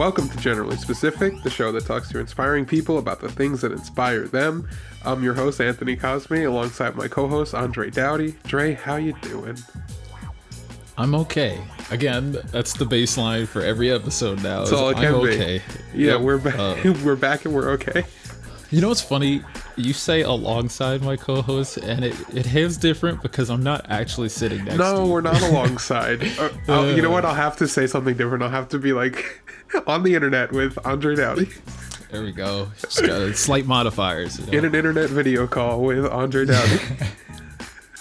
Welcome to Generally Specific, the show that talks to inspiring people about the things that inspire them. I'm your host Anthony Cosme, alongside my co-host Andre Dowdy. Dre, how you doing? I'm okay. Again, that's the baseline for every episode now. That's all it can I'm be. okay. Yeah, Yep. we're back. Uh, we're back and we're okay. you know what's funny? You say alongside my co-host, and it, it hits different because I'm not actually sitting next to No, you. we're not alongside. Uh, you know what? I'll have to say something different. I'll have to be like on the internet with Andre Dowdy There we go. Just got slight modifiers. You know? in an internet video call with Andre Dowdy.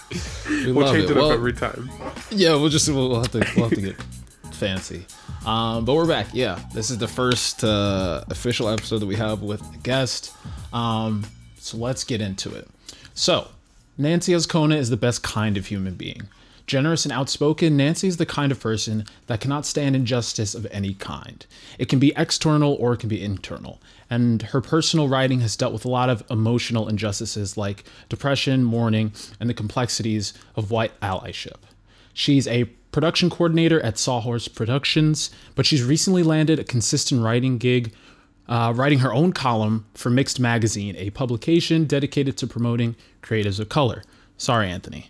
we We'll change it, Well, up every time. Yeah, we'll just we'll, we'll have to we'll have to get fancy. Um, but we're back. Yeah, this is the first uh, official episode that we have with a guest. Um, so let's get into it. So, Nancy Ascona is the best kind of human being. Generous and outspoken, Nancy is the kind of person that cannot stand injustice of any kind. It can be external or it can be internal. And her personal writing has dealt with a lot of emotional injustices like depression, mourning, and the complexities of white allyship. She's a production coordinator at Sawhorse Productions, but she's recently landed a consistent writing gig, uh, writing her own column for Mixed Magazine, a publication dedicated to promoting creatives of color. Sorry, Anthony.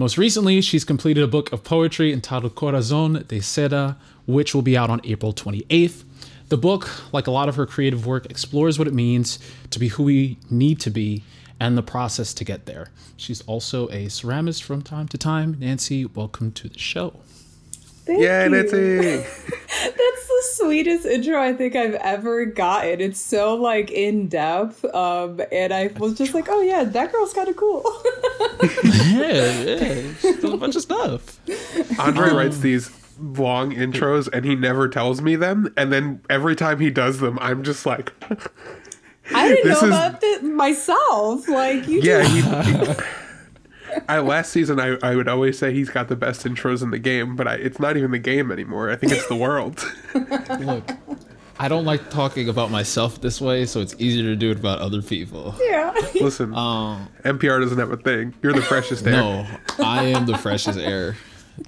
Most recently, she's completed a book of poetry entitled Corazon de Seda, which will be out on April 28th. The book, like a lot of her creative work, explores what it means to be who we need to be and the process to get there. She's also a ceramist from time to time. Nancy, welcome to the show. Thank Yeah, you. Nancy. That's the sweetest intro I think I've ever gotten. It's so like in depth. Um, and I was just like, oh yeah, that girl's kind of cool. yeah, yeah, she's done a bunch of stuff. Andre writes these long intros and he never tells me them. And then every time he does them, I'm just like, I didn't This know is- about it myself. Like you, yeah. just, He, he- I, last season, I, I would always say he's got the best intros in the game, but I, it's not even the game anymore. I think it's the world. Look, I don't like talking about myself this way, so it's easier to do it about other people. yeah. Listen, Um, NPR doesn't have a thing. You're the freshest air. No, I am the freshest air,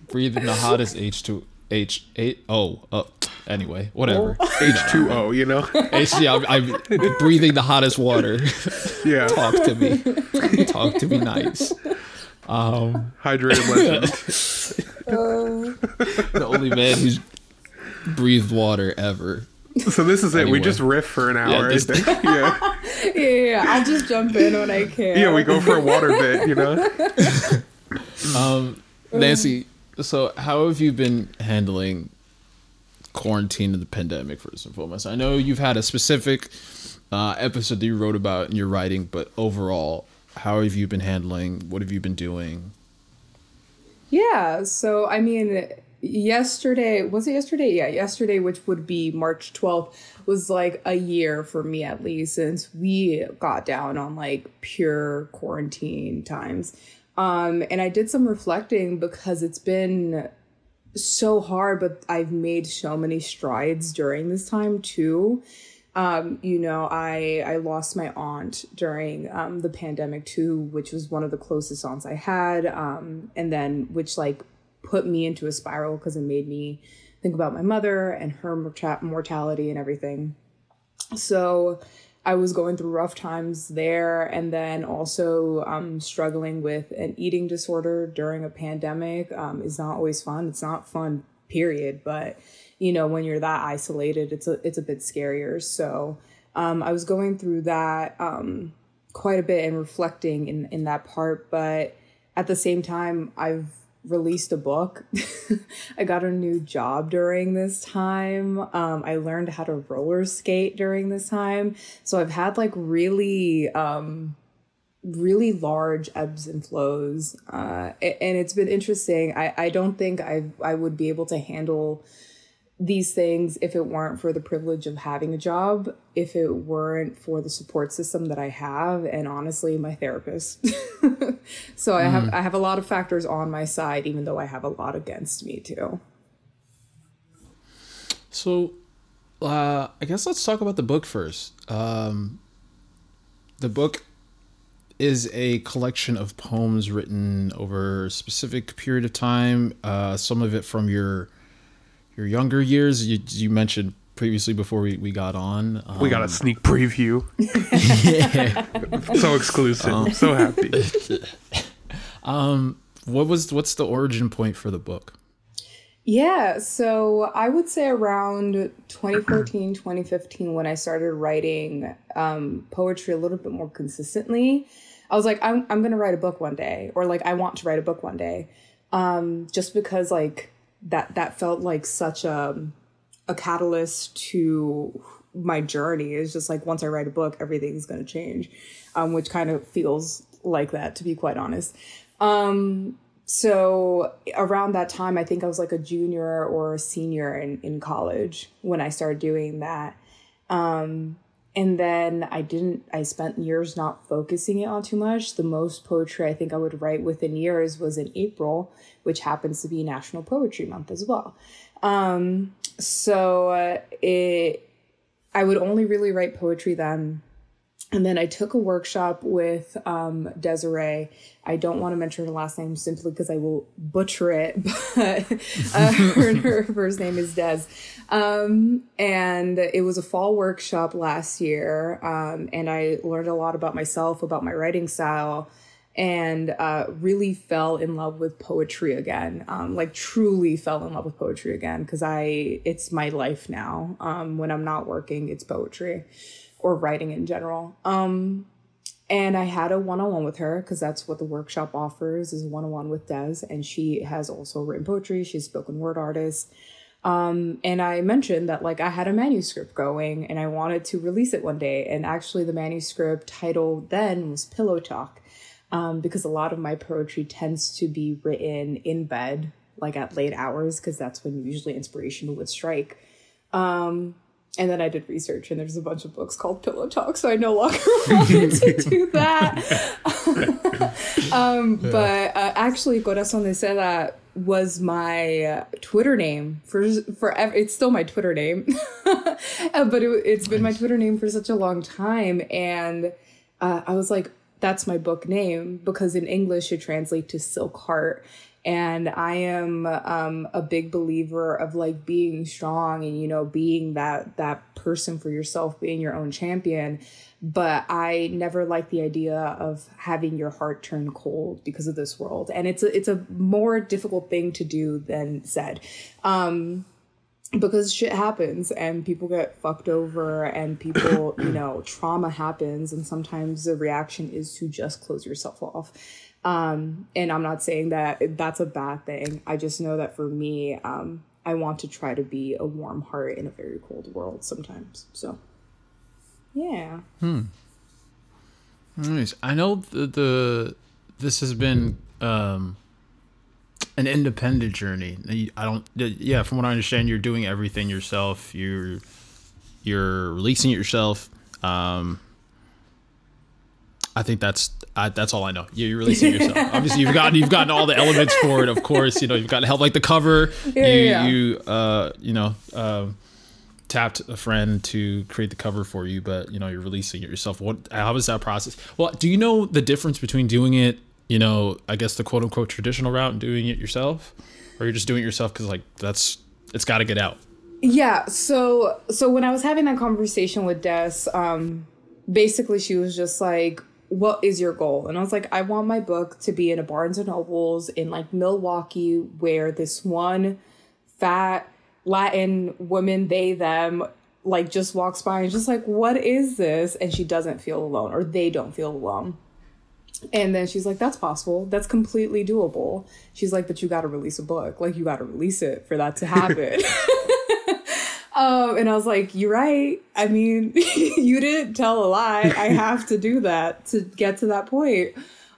breathing the hottest H two H eight O. Uh, anyway, whatever. H2O, you know? H yeah, I'm, I'm breathing the hottest water. Yeah. Talk to me. Talk to me nice. Hydrated legend. The only man who's breathed water ever. So this is it. We just riff for an hour, this- I think. Yeah. yeah, yeah, yeah. I'll just jump in when I can. Yeah, we go for a water bit, you know? Nancy, so how have you been handling quarantine and the pandemic first and foremost? I know you've had a specific uh, episode that you wrote about in your writing, but overall, how have you been handling? What have you been doing? Yeah, so I mean, yesterday, was it yesterday? Yeah, yesterday, which would be March 12th, was like a year for me at least since we got down on like pure quarantine times. Um, and I did some reflecting because it's been so hard, but I've made so many strides during this time too. Um, you know, I I lost my aunt during um, the pandemic too, which was one of the closest aunts I had, um, and then which like put me into a spiral because it made me think about my mother and her mortality and everything. So I was going through rough times there, and then also um, struggling with an eating disorder during a pandemic um, is not always fun. It's not fun, period. But you know, when you're that isolated, it's a it's a bit scarier. So um, I was going through that um, quite a bit and reflecting in in that part. But at the same time, I've released a book. I got a new job during this time. Um, I learned how to roller skate during this time. So I've had like really, um, really large ebbs and flows. Uh, and it's been interesting. I, I don't think I, I would be able to handle these things if it weren't for the privilege of having a job, if it weren't for the support system that I have, and honestly, my therapist. so I have I have a lot of factors on my side, even though I have a lot against me too. So, uh, I guess let's talk about the book first. Um, the book is a collection of poems written over a specific period of time. Uh, some of it from your your younger years. You you mentioned previously before we, we got on. Um, We got a sneak preview. yeah. so exclusive. so happy. um, what was what's the origin point for the book? Yeah, so I would say around 2014, 2015, when I started writing um, poetry a little bit more consistently, I was like, I'm, I'm going to write a book one day, or like, I want to write a book one day. Um, just because like that, that felt like such a, a catalyst to my journey is just like, once I write a book, everything's going to change, um, which kind of feels like that, to be quite honest. Um, so around that time, I think I was like a junior or a senior in, in college when I started doing that. Um, and then I didn't, I spent years not focusing it on too much. The most poetry I think I would write within years was in April, which happens to be National Poetry Month as well. Um, so uh, it, I would only really write poetry then. And then I took a workshop with um, Desiree. I don't want to mention her last name simply because I will butcher it, but uh, her, her first name is Des. Um, and it was a fall workshop last year. Um, and I learned a lot about myself, about my writing style, and uh, really fell in love with poetry again. Um, like truly fell in love with poetry again because I it's my life now. Um, when I'm not working, it's poetry or writing in general. Um, and I had a one-on-one with her because that's what the workshop offers is one-on-one with Des, and she has also written poetry. She's spoken word artist. Um, and I mentioned that like I had a manuscript going and I wanted to release it one day. And actually, the manuscript title then was Pillow Talk, um, because a lot of my poetry tends to be written in bed, like at late hours, because that's when usually inspiration would strike. Um, and then I did research, and there's a bunch of books called Pillow Talk, so I no longer wanted to do that. um, but uh, actually, Corazon de Seda was my uh, Twitter name for forever. It's still my Twitter name, but it, has been my Twitter name for such a long time, and uh, I was like, that's my book name because in English it translates to Silk Heart and i am um, a big believer of like being strong and you know being that that person for yourself being your own champion. But i never like the idea of having your heart turn cold because of this world. And it's a, it's a more difficult thing to do than said. Um, because shit happens and people get fucked over and people you know trauma happens. And sometimes the reaction is to just close yourself off um, and I'm not saying that that's a bad thing. I just know that for me, um, I want to try to be a warm heart in a very cold world sometimes. So, yeah. Hmm. Nice. I know the, the this has been um, an independent journey. I don't. Yeah, from what I understand, you're doing everything yourself. You're you're releasing yourself. Um, I think that's I, that's all I know. You're releasing yourself. Obviously, you've gotten you've gotten all the elements for it. Of course, you know you've got help like the cover. Yeah, you yeah. you uh you know uh, tapped a friend to create the cover for you, but you know you're releasing it yourself. What how is that process? Well, do you know the difference between doing it, you know, I guess the quote unquote traditional route and doing it yourself, or you're just doing it yourself because like that's it's got to get out. Yeah. So so when I was having that conversation with Des, um, basically she was just like, "What is your goal?" And I was like, "I want my book to be in a Barnes and Nobles in like Milwaukee, where this one fat Latin woman, they them." Like just walks by and just like, what is this? And she doesn't feel alone, or they don't feel alone. And then she's like, that's possible. That's completely doable. She's like, but you got to release a book. Like, you got to release it for that to happen. um, and I was like, you're right. I mean, you didn't tell a lie. I have to do that to get to that point.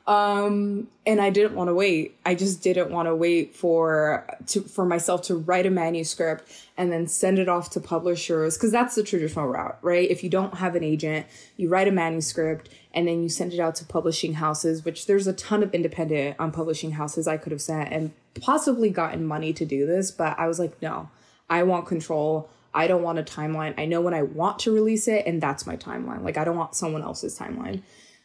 Um, and I didn't want to wait. I just didn't want to wait for to for myself to write a manuscript and then send it off to publishers because that's the traditional route, right? If you don't have an agent, you write a manuscript and then you send it out to publishing houses, which there's a ton of independent um, publishing houses I could have sent and possibly gotten money to do this, but I was like, no, I want control. I don't want a timeline. I know when I want to release it, and that's my timeline. Like I don't want someone else's timeline.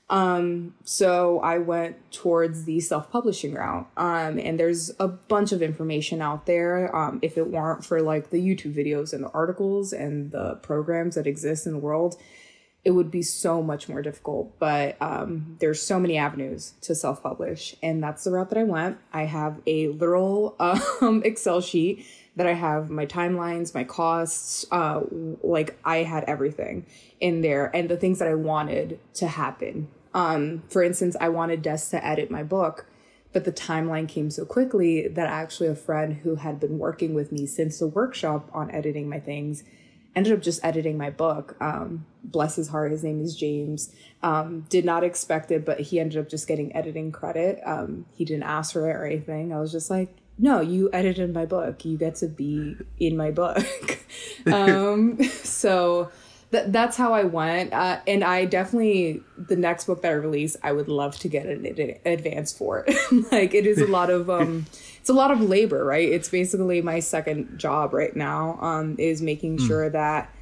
Um, so I went towards the self-publishing route. Um, and there's a bunch of information out there. Um, if it weren't for like the YouTube videos and the articles and the programs that exist in the world, it would be so much more difficult. But um, there's so many avenues to self-publish, and that's the route that I went. I have a literal um, Excel sheet that I have my timelines, my costs, uh, like I had everything in there, and the things that I wanted to happen um, for instance, I wanted Des to edit my book, but the timeline came so quickly that actually a friend who had been working with me since the workshop on editing my things ended up just editing my book. Um, bless his heart, his name is James. Um, did not expect it, but he ended up just getting editing credit. Um, he didn't ask for it or anything. I was just like, no, you edited my book. You get to be in my book. um, so that that's how I went. Uh, and I definitely the next book that I release, I would love to get an advance for it. like it is a lot of um, it's a lot of labor, right? It's basically my second job right now. Um, is making mm. sure that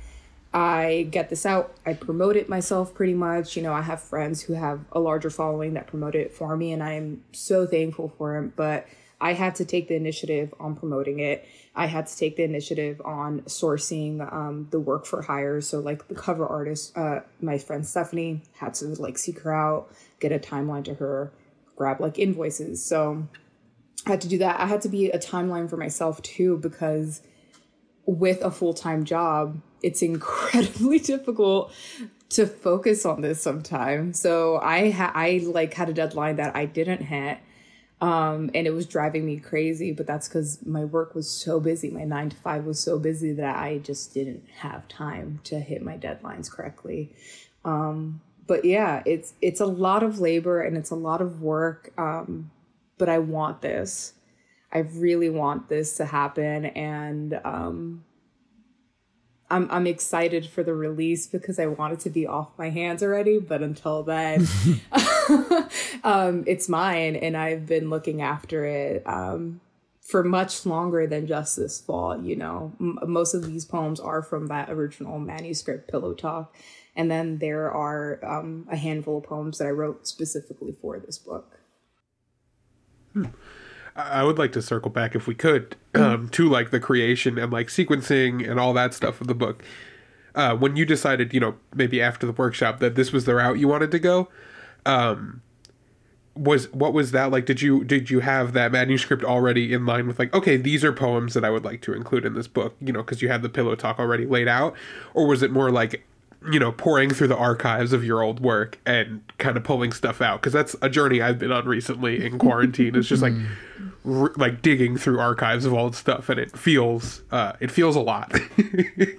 I get this out. I promote it myself pretty much. You know, I have friends who have a larger following that promote it for me, and I'm so thankful for them. But I had to take the initiative on promoting it. I had to take the initiative on sourcing um, the work for hire. So like the cover artist, uh, my friend Stephanie had to like seek her out, get a timeline to her, grab like invoices. So I had to do that. I had to be a timeline for myself too because with a full time job, it's incredibly difficult to focus on this sometimes. So I ha- I like had a deadline that I didn't hit um, and it was driving me crazy, but that's because my work was so busy. My nine to five was so busy that I just didn't have time to hit my deadlines correctly. Um, but yeah, it's it's a lot of labor and it's a lot of work. Um, but I want this. I really want this to happen, and um, I'm I'm excited for the release because I want it to be off my hands already. But until then, um, it's mine, and I've been looking after it um, for much longer than just this fall. You know, M- most of these poems are from that original manuscript, Pillow Talk, and then there are um, a handful of poems that I wrote specifically for this book. Hmm. I would like to circle back if we could um, to like the creation and like sequencing and all that stuff of the book. Uh, when you decided, you know, maybe after the workshop that this was the route you wanted to go, um, was what was that like? Did you did you have that manuscript already in line with like, okay, these are poems that I would like to include in this book, you know, because you had the pillow talk already laid out, or was it more like you know, pouring through the archives of your old work and kind of pulling stuff out because that's a journey I've been on recently in quarantine. it's just like r- like digging through archives of old stuff, and it feels uh, it feels a lot.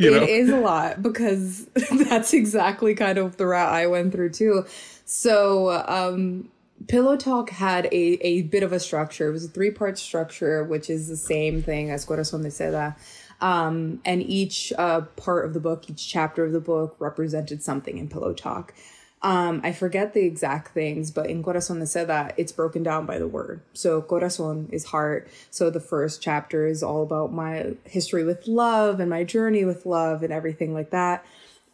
It know? is a lot because that's exactly kind of the route I went through too. So, um, Pillow Talk had a, a bit of a structure. It was a three part structure, which is the same thing as Corazón de Seda. Um, and each uh, part of the book, each chapter of the book represented something in Pillow Talk. Um, I forget the exact things, but in Corazón de Seda, it's broken down by the word. So Corazón is heart. So the first chapter is all about my history with love and my journey with love and everything like that.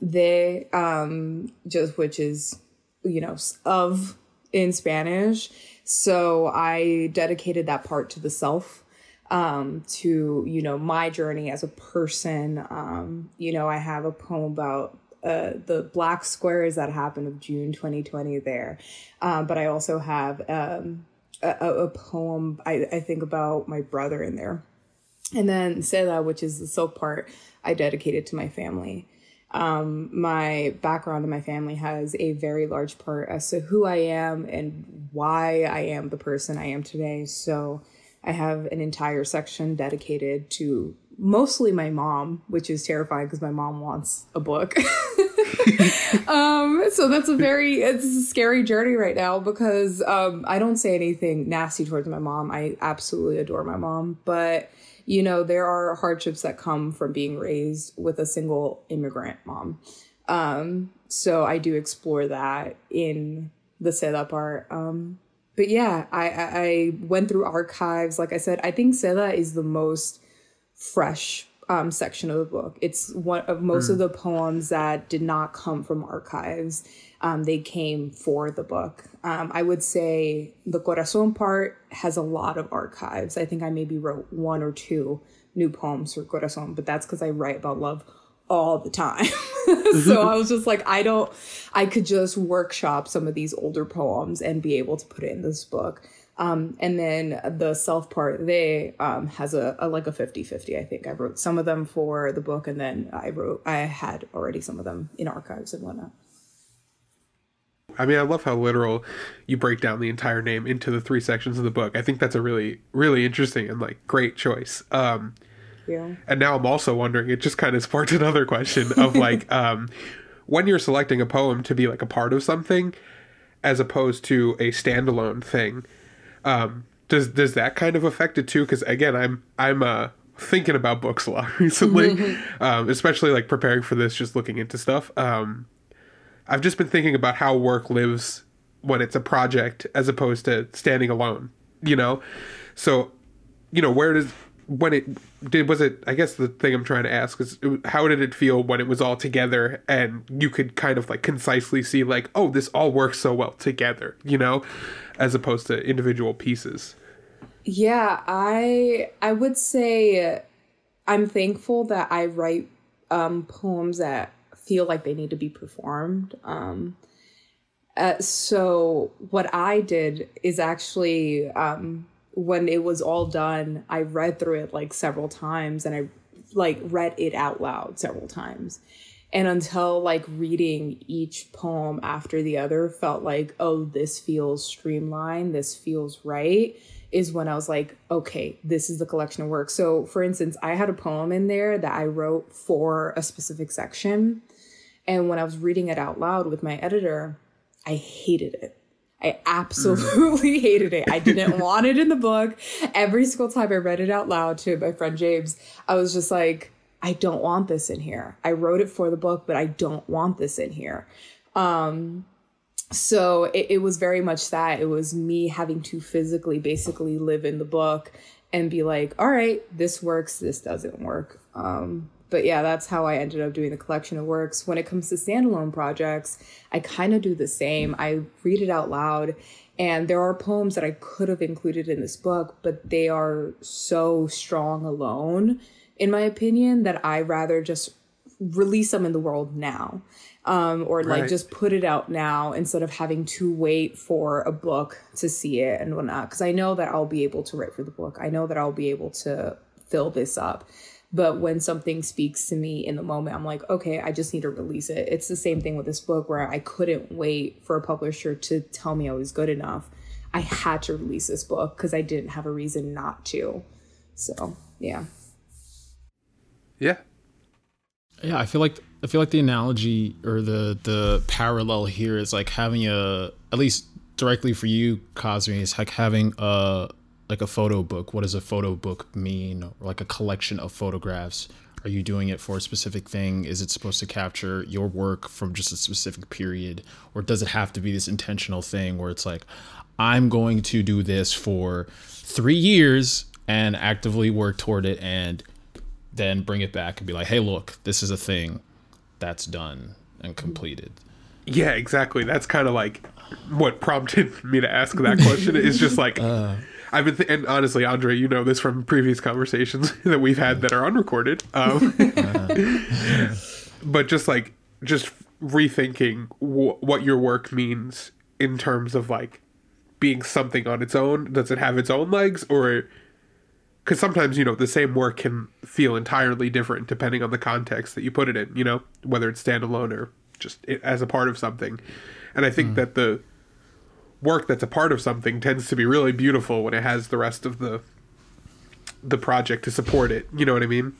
De, um, just which is, you know, of in Spanish. So I dedicated that part to the self um, to you know my journey as a person. Um, you know, I have a poem about uh, the black squares that happened of June 2020 there, um, but I also have um, a, a, poem I, I think about my brother in there, and then Seda, which is the silk part, I dedicated to my family. Um, my background in my family has a very large part as to who I am and why I am the person I am today. So I have an entire section dedicated to mostly my mom, which is terrifying because my mom wants a book. um, so that's a very it's a scary journey right now because um, I don't say anything nasty towards my mom. I absolutely adore my mom, but you know there are hardships that come from being raised with a single immigrant mom. Um, so I do explore that in the Seda part. Um, but yeah, I, I went through archives. Like I said, I think Seda is the most fresh um, section of the book. It's one of most mm. of the poems that did not come from archives. Um, they came for the book. Um, I would say the Corazon part has a lot of archives. I think I maybe wrote one or two new poems for Corazon, but that's because I write about love all the time. so I was just like, I don't, I could just workshop some of these older poems and be able to put it in this book. Um, and then the self part, they um, has a, a like a 50 50, I think. I wrote some of them for the book, and then I wrote, I had already some of them in archives and whatnot. I mean, I love how literal you break down the entire name into the three sections of the book. I think that's a really, really interesting and like great choice. Um, yeah. And now I'm also wondering, it just kind of sparked another question of like, um, when you're selecting a poem to be like a part of something, as opposed to a standalone thing, um, does does that kind of affect it too? Because again, I'm I'm uh, thinking about books a lot recently, um, especially like preparing for this, just looking into stuff. Um, I've just been thinking about how work lives when it's a project as opposed to standing alone. You know, so you know where does when it did was it i guess the thing i'm trying to ask is how did it feel when it was all together and you could kind of like concisely see like oh this all works so well together you know as opposed to individual pieces? Yeah i i would say i'm thankful that i write um poems that feel like they need to be performed um uh, so what i did is actually um when it was all done, I read through it like several times and I like read it out loud several times. And until like reading each poem after the other felt like, oh, this feels streamlined, this feels right, is when I was like, okay, this is the collection of work. So, for instance, I had a poem in there that I wrote for a specific section. And when I was reading it out loud with my editor, I hated it. I absolutely hated it. I didn't want it in the book. Every single time I read it out loud to my friend James, I was just like, I don't want this in here. I wrote it for the book, but I don't want this in here. Um, so it, it was very much that. It was me having to physically basically live in the book and be like, all right, this works, this doesn't work. Um, but yeah, that's how I ended up doing the collection of works. When it comes to standalone projects, I kind of do the same. I read it out loud, and there are poems that I could have included in this book, but they are so strong alone, in my opinion, that I rather just release them in the world now. Um, or like right. just put it out now instead of having to wait for a book to see it and whatnot. Because I know that I'll be able to write for the book. I know that I'll be able to fill this up. But when something speaks to me in the moment, I'm like, okay, I just need to release it. It's the same thing with this book where I couldn't wait for a publisher to tell me I was good enough. I had to release this book because I didn't have a reason not to. So, yeah. Yeah. Yeah, I feel like I feel like the analogy or the the parallel here is like having a at least directly for you, Cosme, is like having a like a photo book what does a photo book mean? Or like a collection of photographs? Are you doing it for a specific thing? Is it supposed to capture your work from just a specific period? Or does it have to be this intentional thing where it's like i'm going to do this for three years and actively work toward it and then bring it back and be like hey look this is a thing that's done and completed yeah exactly. That's kind of like what prompted me to ask that question is just like uh, I've been, th- and honestly, Andre, you know this from previous conversations that we've had that are unrecorded. Um, but just like, just rethinking w- what your work means in terms of like being something on its own. Does it have its own legs, or because sometimes you know the same work can feel entirely different depending on the context that you put it in. You know, whether it's standalone or just as a part of something. And I think mm. that the work that's a part of something tends to be really beautiful when it has the rest of the the project to support it. You know what I mean?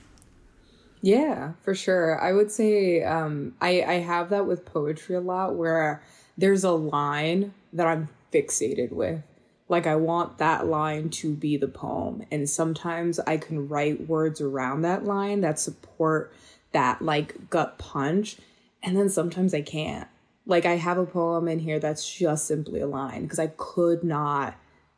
Yeah, for sure. I would say um, I I have that with poetry a lot, where there's a line that I'm fixated with. Like I want that line to be the poem, and sometimes I can write words around that line that support that like gut punch, and then sometimes I can't like I have a poem in here that's just simply a line because I could not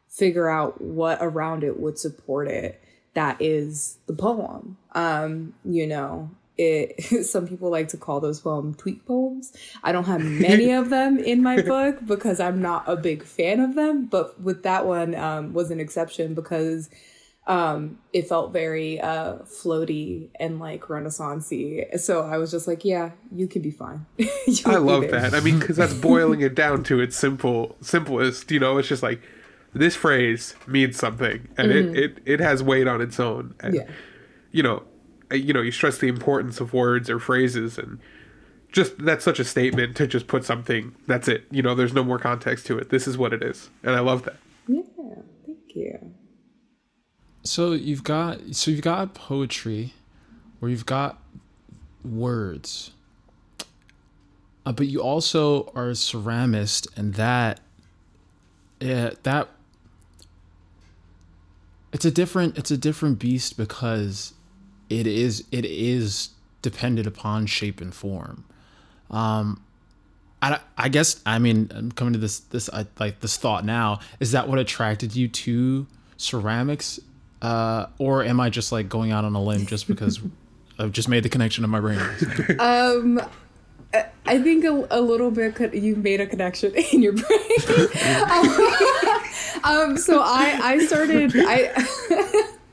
figure out what around it would support it that is the poem. Um, you know, it some people like to call those poem tweet poems. I don't have many of them in my book because I'm not a big fan of them, but with that one um, was an exception because um, it felt very uh, floaty and like renaissancey. So I was just like, yeah, you can be fine. I love that. I mean, because that's boiling it down to its simple, simplest. You know, it's just like this phrase means something, and mm-hmm. it, it it has weight on its own. And, yeah. You know, you know, you stress the importance of words or phrases, and just that's such a statement to just put something. That's it. You know, there's no more context to it. This is what it is, and I love that. Yeah. Thank you so you've got so you've got poetry where you've got words. Uh, but you also are a ceramist and that yeah that it's a different it's a different beast because it is it is dependent upon shape and form. Um I, I guess I mean I'm coming to this this I, like this thought now. Is that what attracted you to ceramics uh, or am I just like going out on a limb just because I've just made the connection in my brain? Um, I think a, a little bit you've made a connection in your brain. um, so I I started I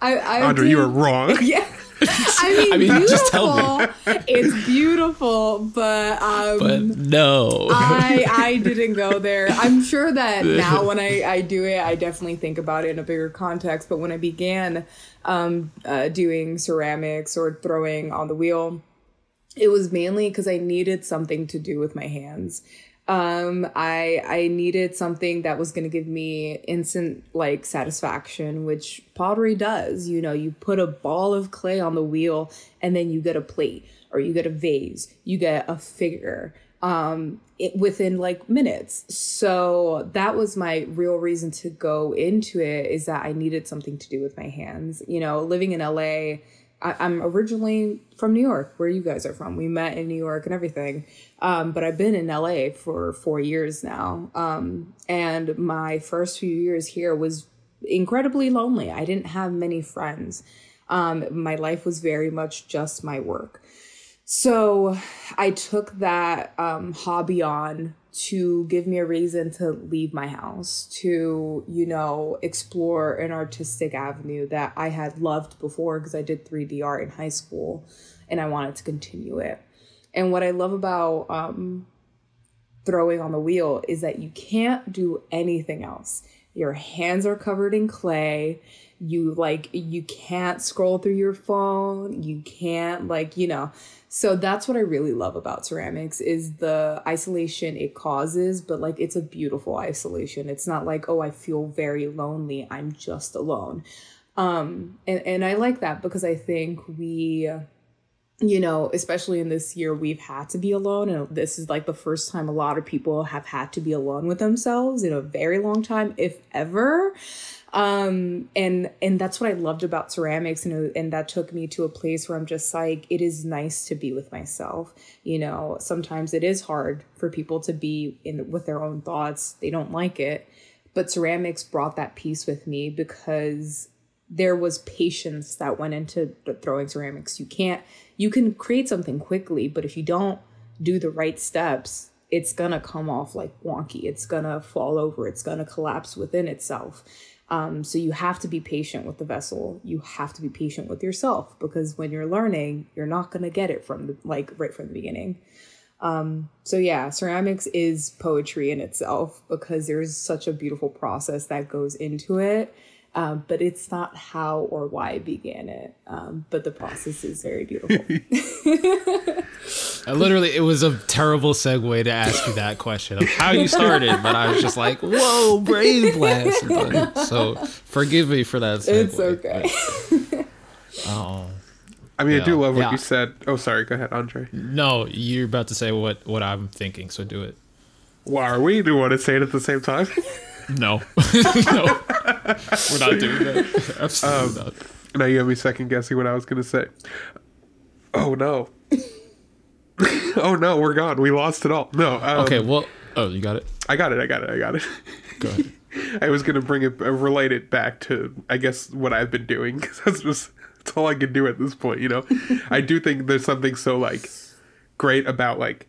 I, I Andre, did, you were wrong. Yeah. I mean, I mean beautiful. Just tell me. it's beautiful, but um, but no, I I didn't go there. I'm sure that now when I I do it, I definitely think about it in a bigger context. But when I began um, uh, doing ceramics or throwing on the wheel, it was mainly because I needed something to do with my hands um i i needed something that was going to give me instant like satisfaction which pottery does you know? You put a ball of clay on the wheel and then you get a plate or you get a vase you get a figure um it, within like minutes. So that was my real reason to go into it is that i needed something to do with my hands you know? Living in la I, am originally from New York, where you guys are from. We met in New York and everything. Um, but I've been in LA for four years now. Um, and my first few years here was incredibly lonely. I didn't have many friends. Um, my life was very much just my work. So I took that um, hobby on to give me a reason to leave my house, to, you know, explore an artistic avenue that I had loved before because I did 3D art in high school and I wanted to continue it. And what I love about um, throwing on the wheel is that you can't do anything else. Your hands are covered in clay. You like, you can't scroll through your phone. You can't, like, you know, so that's what I really love about ceramics is the isolation it causes, but like it's a beautiful isolation. It's not like, oh, I feel very lonely. I'm just alone. Um and and I like that because I think we you know, especially in this year, we've had to be alone. And this is like the first time a lot of people have had to be alone with themselves in a very long time, if ever. Um and and that's what i loved about ceramics and and that took me to a place where i'm just like it is nice to be with myself. You know sometimes it is hard for people to be in with their own thoughts. They don't like it. But ceramics brought that peace with me because there was patience that went into throwing ceramics. You can't you can create something quickly but if you don't do the right steps it's gonna come off like wonky it's gonna fall over it's gonna collapse within itself um, so you have to be patient with the vessel. You have to be patient with yourself because when you're learning, you're not gonna get it from the like right from the beginning. Um, so yeah, ceramics is poetry in itself because there's such a beautiful process that goes into it. Um, but it's not how or why I began it. Um, but the process is very beautiful. I literally, it was a terrible segue to ask you that question of how you started, but I was just like, "Whoa, brain blast!" But, so forgive me for that. Segue, it's okay. oh. I mean, yeah, I do love what yeah. you said. Oh, sorry. Go ahead, Andre. No, you're about to say what what I'm thinking, so do it. Why are we? Do you want to say it at the same time? No, no, we're not doing that. Absolutely um, not. Now you have me second guessing what I was going to say. Oh no. oh no, we're gone. We lost it all. No. Um, okay. Well. Oh, you got it. I got it. I got it. I got it. Go ahead. I was gonna bring it, uh, relate it back to, I guess, what I've been doing because that's just that's all I can do at this point. You know, I do think there's something so like great about like,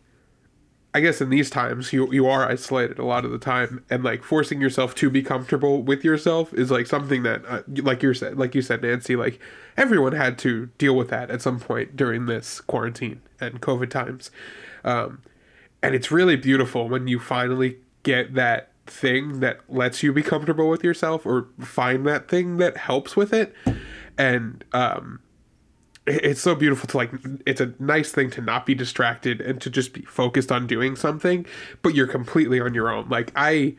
I guess in these times you you are isolated a lot of the time, and like forcing yourself to be comfortable with yourself is like something that, uh, like you said, like you said, Nancy, like everyone had to deal with that at some point during this quarantine and COVID times, um, and it's really beautiful when you finally get that thing that lets you be comfortable with yourself or find that thing that helps with it. And um it's so beautiful to like it's a nice thing to not be distracted and to just be focused on doing something but you're completely on your own. Like i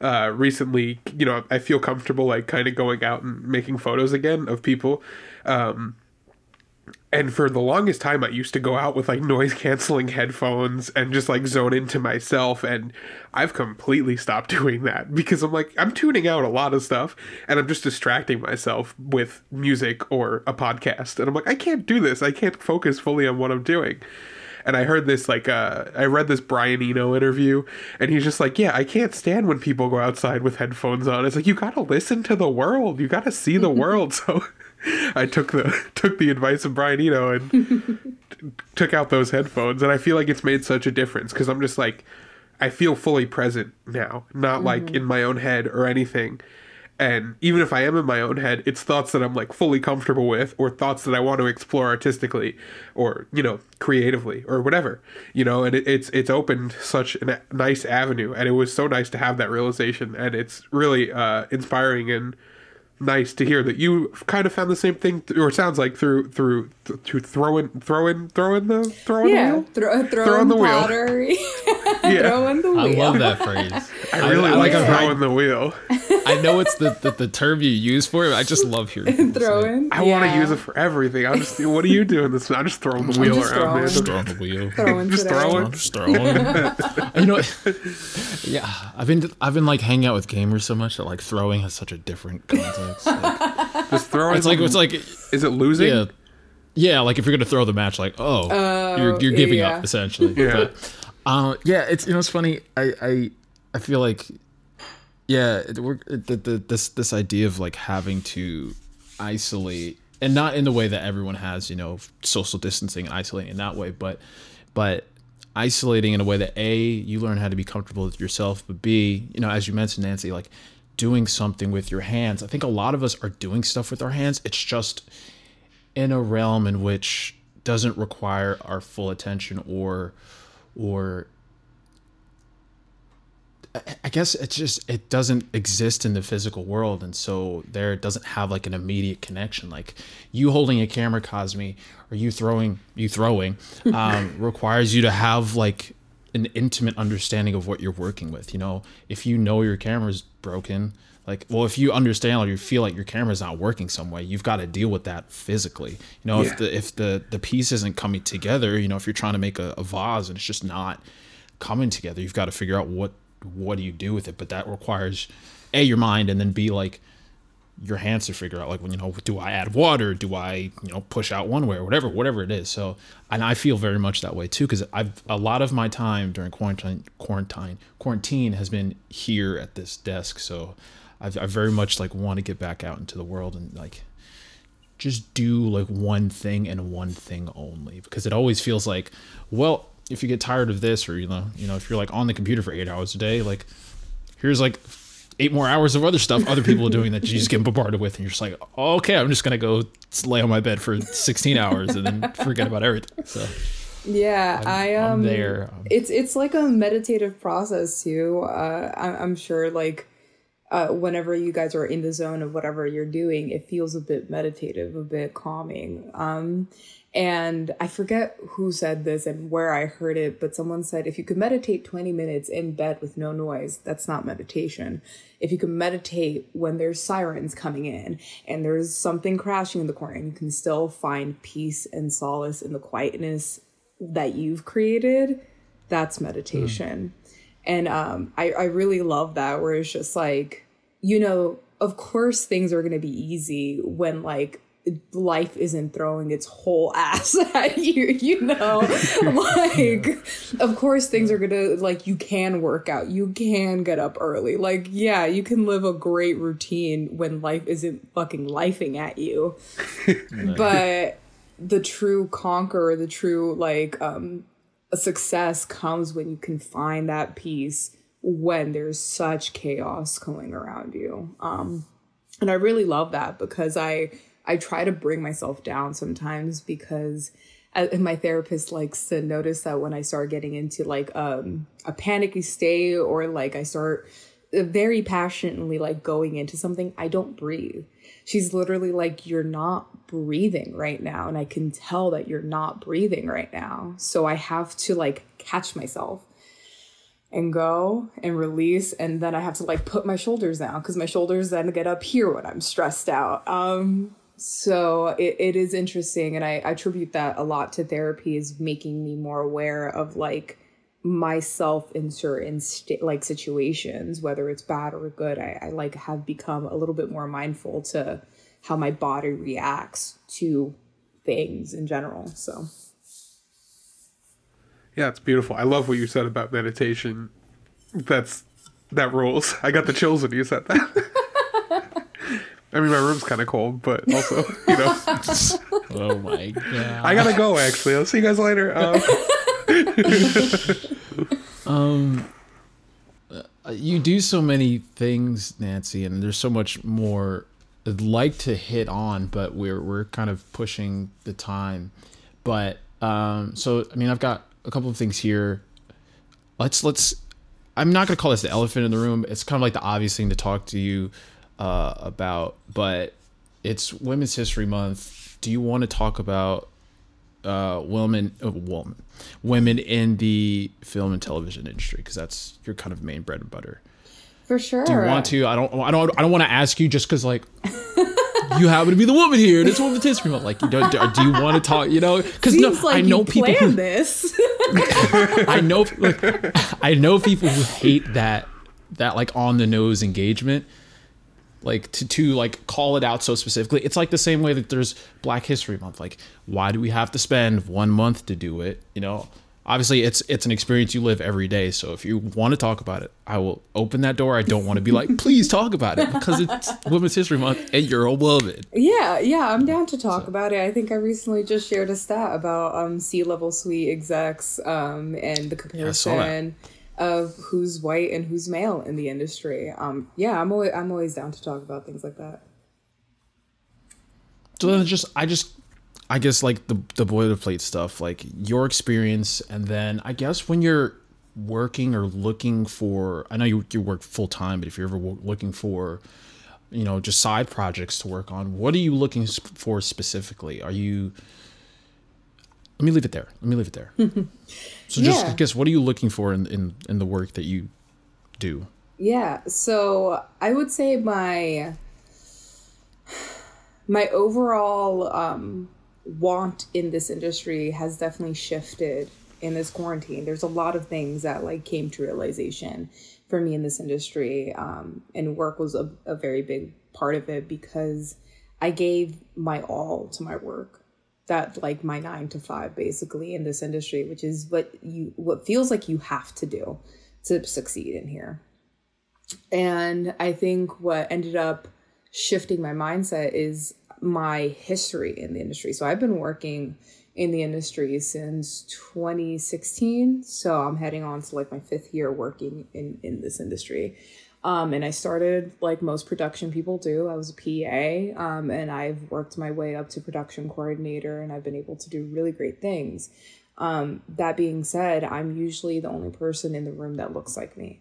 uh recently you know i feel comfortable like kind of going out and making photos again of people. Um and for the longest time i used to go out with like noise canceling headphones and just like zone into myself and i've completely stopped doing that because i'm like i'm tuning out a lot of stuff and i'm just distracting myself with music or a podcast and i'm like i can't do this i can't focus fully on what i'm doing and I heard this like uh I read this Brian Eno interview and he's just like, Yeah, I can't stand when people go outside with headphones on. It's like you gotta listen to the world. You gotta see the world. So I took the took the advice of Brian Eno and t- took out those headphones and I feel like it's made such a difference because I'm just like I feel fully present now, not like in my own head or anything. And even if I am in my own head, it's thoughts that I'm like fully comfortable with, or thoughts that I want to explore artistically, or you know, creatively, or whatever. You know, and it, it's it's opened such a nice avenue, and it was so nice to have that realization, and it's really uh, inspiring and nice to hear that you kind of found the same thing, or it sounds like through through th- to throw in throw in throw in the throw in yeah, the wheel. throw, throw, Throw in in the wheel. Yeah. throw in the I love that phrase. I really I like like throwing in the wheel. I know it's the, the, the term you use for it. I just love hearing people throw say it. in. I want to use it for everything. I'm just, what are you doing this? I'm just throwing the wheel just around, man. throwing. Throw on the wheel. Throwing Just today. throw I'm just throwing. you know, yeah, I've been I've been like hanging out with gamers so much that like throwing has such a different context. Like, Just throwing. it's like it's like Is it losing? yeah, yeah. Like if you're gonna throw the match, like oh, you're you're giving yeah. up essentially. Yeah. But, uh, yeah. It's you know it's funny. I I I feel like yeah, it, we're, it, the, the, this this idea of like having to isolate and not in the way that everyone has, you know, social distancing and isolating in that way, but but isolating in a way that a you learn how to be comfortable with yourself, but b you know, as you mentioned, Nancy, like doing something with your hands. I think a lot of us are doing stuff with our hands. It's just in a realm in which doesn't require our full attention or or I- guess it's just it doesn't exist in the physical world, and so there it doesn't have like an immediate connection. Like you holding a camera, Cosme, or you throwing you throwing, um, requires you to have like an intimate understanding of what you're working with. You know, if you know your camera's broken, like well, if you understand or you feel like your camera's not working some way, you've got to deal with that physically. You know, Yeah. if the if the the piece isn't coming together, you know, if you're trying to make a, a vase and it's just not coming together you've got to figure out what what do you do with it but that requires a your mind and then b like your hands to figure out like when you know do i add water? Do i you know push out one way or whatever whatever it is. So and i feel very much that way too because i've a lot of my time during quarantine quarantine quarantine has been here at this desk. So i've, I very much like want to get back out into the world and like just do like one thing and one thing only. Because it always feels like well if you get tired of this or you know you know if you're like on the computer for eight hours a day like here's like eight more hours of other stuff other people are doing that you just get bombarded with and you're just like okay i'm just gonna go lay on my bed for 16 hours and then forget about everything so Yeah, I I'm um there. Um, It's it's like a meditative process too. Uh, I, I'm sure like uh, whenever you guys are in the zone of whatever you're doing, it feels a bit meditative, a bit calming. Um, and I forget who said this and where I heard it, but someone said if you could meditate 20 minutes in bed with no noise, that's not meditation. If you can meditate when there's sirens coming in and there's something crashing in the corner and you can still find peace and solace in the quietness that you've created, that's meditation. And um, I, I really love that where it's just like, you know, of course things are gonna be easy when like life isn't throwing its whole ass at you, you know? like, of course, things are gonna, like, you can work out, you can get up early. Like, yeah, you can live a great routine when life isn't fucking lifing at you. but the true conqueror, the true, like, um, a success comes when you can find that peace when there's such chaos going around you. Um, and I really love that because I, I try to bring myself down sometimes because and my therapist likes to notice that when I start getting into like um, a panicky state or like I start very passionately like going into something, I don't breathe. She's literally like, You're not breathing right now. And I can tell that you're not breathing right now. So I have to like catch myself and go and release and then i have to like put my shoulders down because my shoulders then get up here when i'm stressed out um so it, it is interesting and I, I attribute that a lot to therapy is making me more aware of like myself in certain like situations whether it's bad or good. I, I like have become a little bit more mindful to how my body reacts to things in general so. Yeah it's beautiful. I love what you said about meditation. That's that rules. I got the chills when you said that I mean, my room's kind of cold, but also, you know. oh my god! I gotta go. Actually, I'll see you guys later. Um, um you do so many things, Nancy, and there's so much more I'd like to hit on, but we're we're kind of pushing the time. But um, so I mean, I've got a couple of things here. Let's let's. I'm not gonna call this the elephant in the room. It's kind of like the obvious thing to talk to you uh, about, but it's Women's History Month. Do you want to talk about uh, women, uh, women, women in the film and television industry? Because that's your kind of main bread and butter. For sure. Do you want to? I don't. I don't. I don't want to ask you just because like. you happen to be the woman here, and it's Women's History Month. Like, you don't, do you want to talk? You know, because no, like I know people who this. I know, like, I know people who hate that that like on the nose engagement like to to like call it out so specifically. It's like the same way that there's black history month. Like why do we have to spend one month to do it? You know obviously it's it's an experience you live every day. So if you want to talk about it i will open that door. I don't want to be like please talk about it because it's women's history month and you're a woman. Yeah yeah i'm down to talk so. about it. I think i recently just shared a stat about um c-level suite execs um and the comparison. yeah, of who's white and who's male in the industry. Um, yeah, I'm always I'm always down to talk about things like that. So then just I just I guess like the the boilerplate stuff, like your experience, and then I guess when you're working or looking for, I know you you work full time, but if you're ever looking for, you know, just side projects to work on, what are you looking for specifically? Are you let me leave it there. Let me leave it there. so just I guess what are you looking for in, in in the work that you do? Yeah. So I would say my my overall um, want in this industry has definitely shifted in this quarantine. There's a lot of things that like came to realization for me in this industry, um, and work was a, a very big part of it because I gave my all to my work that like my nine to five basically in this industry, which is what you what feels like you have to do to succeed in here. And I think what ended up shifting my mindset is my history in the industry. So I've been working in the industry since 2016. So I'm heading on to like my fifth year working in, in this industry. Um, and I started like most production people do. I was a PA, um, and I've worked my way up to production coordinator, and I've been able to do really great things. Um, that being said, I'm usually the only person in the room that looks like me.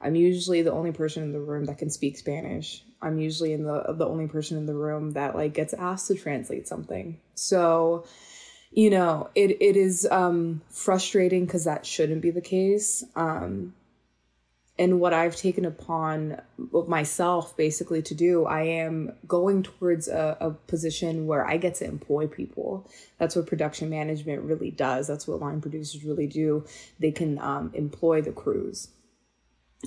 I'm usually the only person in the room that can speak Spanish. I'm usually in the the only person in the room that like gets asked to translate something. So, you know, it it is um, frustrating because that shouldn't be the case. Um, and what I've taken upon myself basically to do, I am going towards a, a, position where I get to employ people. That's what production management really does. That's what line producers really do. They can um, employ the crews.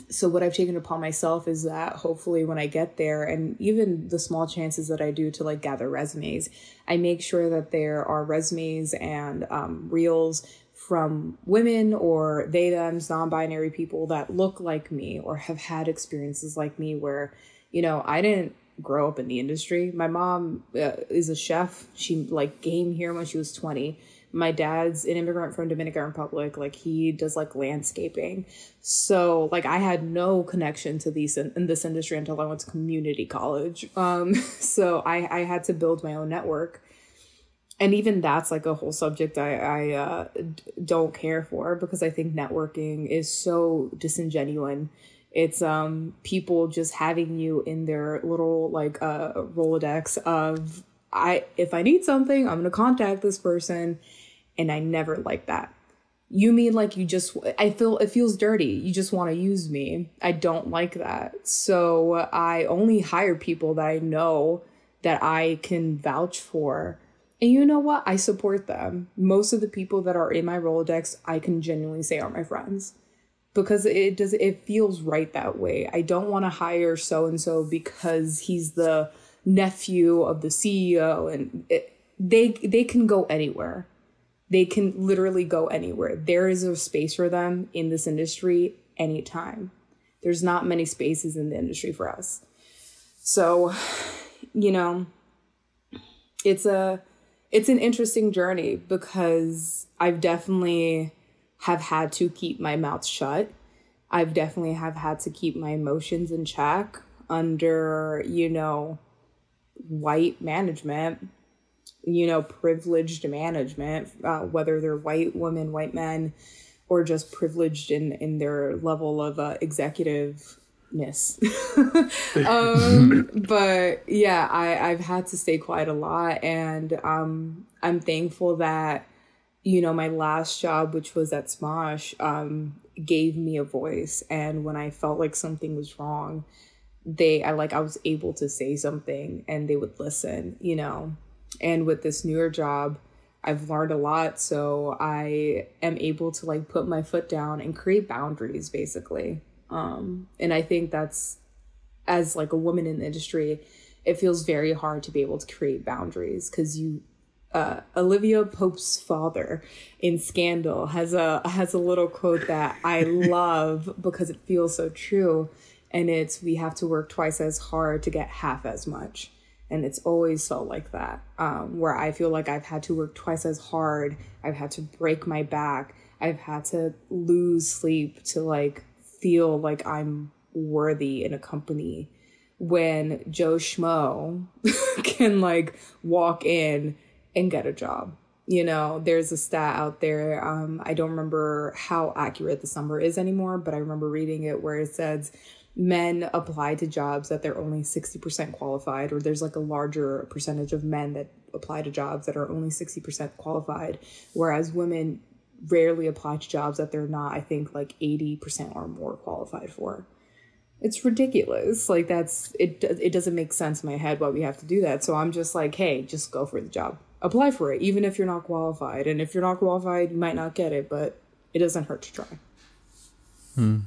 so what I've taken upon myself is that hopefully when I get there and even the small chances that I do to like gather resumes, I make sure that there are resumes and um, reels from women or they thems non-binary people that look like me or have had experiences like me where you know I didn't grow up in the industry. My mom uh, is a chef. She like came here when she was 20 my dad's an immigrant from Dominican Republic. Like he does like landscaping. So like I had no connection to these in, in this industry until I went to community college. Um, so I, I had to build my own network. And even that's like a whole subject I, I uh, don't care for because I think networking is so disingenuous. It's um people just having you in their little like uh Rolodex of I if I need something, I'm gonna contact this person and I never like that. You mean like you just I feel it feels dirty. You just want to use me. I don't like that. So I only hire people that I know that I can vouch for. And you know what? I support them. Most of the people that are in my Rolodex, I can genuinely say are my friends because it does it feels right that way. I don't want to hire so and so because he's the nephew of the CEO and it, they they can go anywhere they can literally go anywhere. There is a space for them in this industry anytime. There's not many spaces in the industry for us. So, you know, it's a it's an interesting journey because I've definitely have had to keep my mouth shut. I've definitely have had to keep my emotions in check under, you know, white management you know, privileged management, uh, whether they're white women, white men, or just privileged in, in their level of uh, executiveness. um, but yeah, I, I've had to stay quiet a lot. And um, I'm thankful that, you know, my last job, which was at Smosh, um, gave me a voice. And when I felt like something was wrong, they, I like, I was able to say something and they would listen, you know and with this newer job i've learned a lot so i am able to like put my foot down and create boundaries basically um and i think that's as like a woman in the industry it feels very hard to be able to create boundaries because you uh, Olivia Pope's father in Scandal has a has a little quote that I love because it feels so true, and it's we have to work twice as hard to get half as much. And it's always felt like that um, where i feel like i've had to work twice as hard i've had to break my back i've had to lose sleep to like feel like i'm worthy in a company when joe schmo can like walk in and get a job. You know there's a stat out there um, i don't remember how accurate this number is anymore but i remember reading it where it says men apply to jobs that they're only 60% qualified, or there's like a larger percentage of men that apply to jobs that are only 60% qualified, whereas women rarely apply to jobs that they're not, I think, like 80% or more qualified for. It's ridiculous. Like that's it it doesn't make sense in my head why we have to do that. So I'm just like, hey, just go for the job. Apply for it even if you're not qualified. And if you're not qualified, you might not get it, but it doesn't hurt to try. Hmm.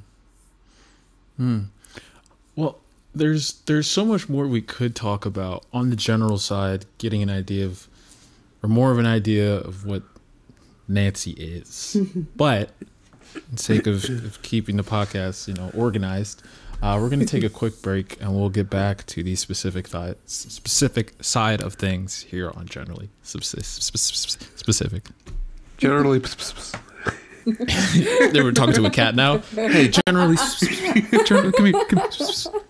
Hmm. Well, there's there's so much more we could talk about on the general side, getting an idea of or more of an idea of what Nancy is. but in sake of, of, keeping the podcast, you know, organized, uh, we're going to take a quick break and we'll get back to the specific th- specific side of things here on generally specific. Generally they were talking to a cat now. Hey, generally, generally come here, come here.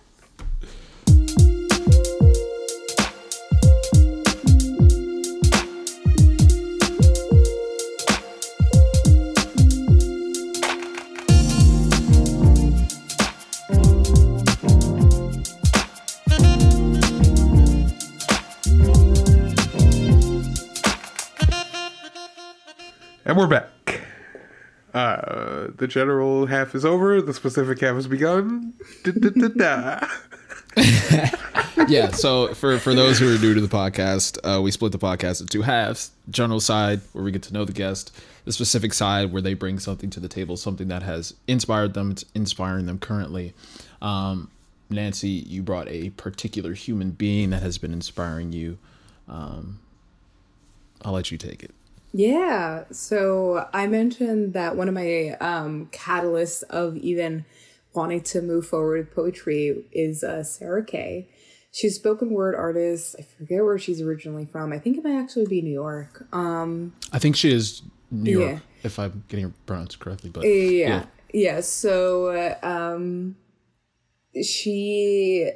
And we're back. Uh, the general half is over. The specific half has begun. Yeah. So for for those who are new to the podcast, uh, we split the podcast in two halves: general side where we get to know the guest, the specific side where they bring something to the table, something that has inspired them, inspiring them currently. Um, Nancy, you brought a particular human being that has been inspiring you. Um, I'll let you take it. Yeah. So I mentioned that one of my um, catalysts of even wanting to move forward with poetry is uh, Sarah Kay. She's a spoken word artist. I forget where she's originally from. I think it might actually be New York. Um, I think she is New York, if I'm getting it pronounced correctly. But yeah, yeah. yeah. So uh, um, she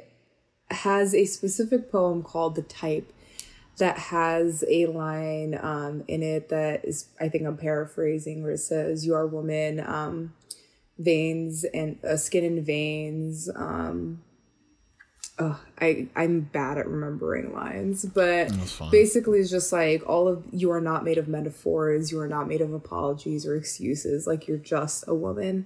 has a specific poem called "The Type." That has a line um, in it that is, I think I'm paraphrasing, where it says, "You are woman, um, veins and uh, skin and veins." Um, oh, I I'm bad at remembering lines, but basically it's just like all of you are not made of metaphors, you are not made of apologies or excuses. Like you're just a woman.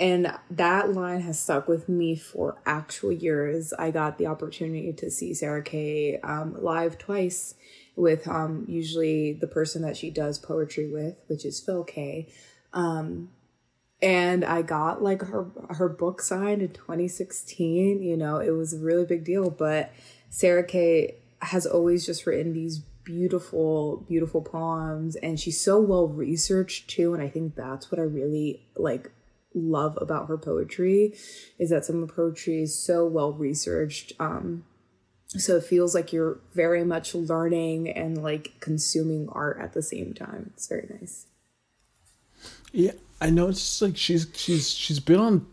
And that line has stuck with me for actual years. I got the opportunity to see Sarah Kay um, live twice with um, usually the person that she does poetry with, which is Phil Kaye. Um, and I got like her her book signed in 2016. You know, it was a really big deal. But Sarah Kay has always just written these beautiful, beautiful poems, and she's so well researched too. And I think that's what I really like love about her poetry is that some of her poetry is so well researched. Um, so it feels like you're very much learning and like consuming art at the same time. It's very nice. Yeah, I know. It's like she's she's she's been on,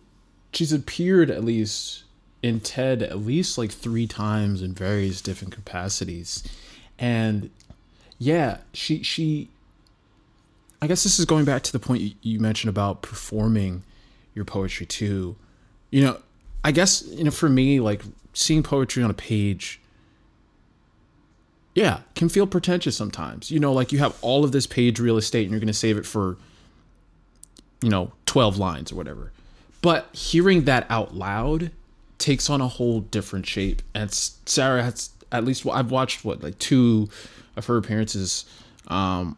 she's appeared at least in TED at least like three times in various different capacities, and yeah, she she. I guess this is going back to the point you, mentioned about performing your poetry too. You know, I guess you know for me, like seeing poetry on a page, yeah, can feel pretentious sometimes. You know, like you have all of this page real estate and you're going to save it for, you know, twelve lines or whatever. But hearing that out loud takes on a whole different shape. And Sarah has at least I've watched what like two of her appearances um,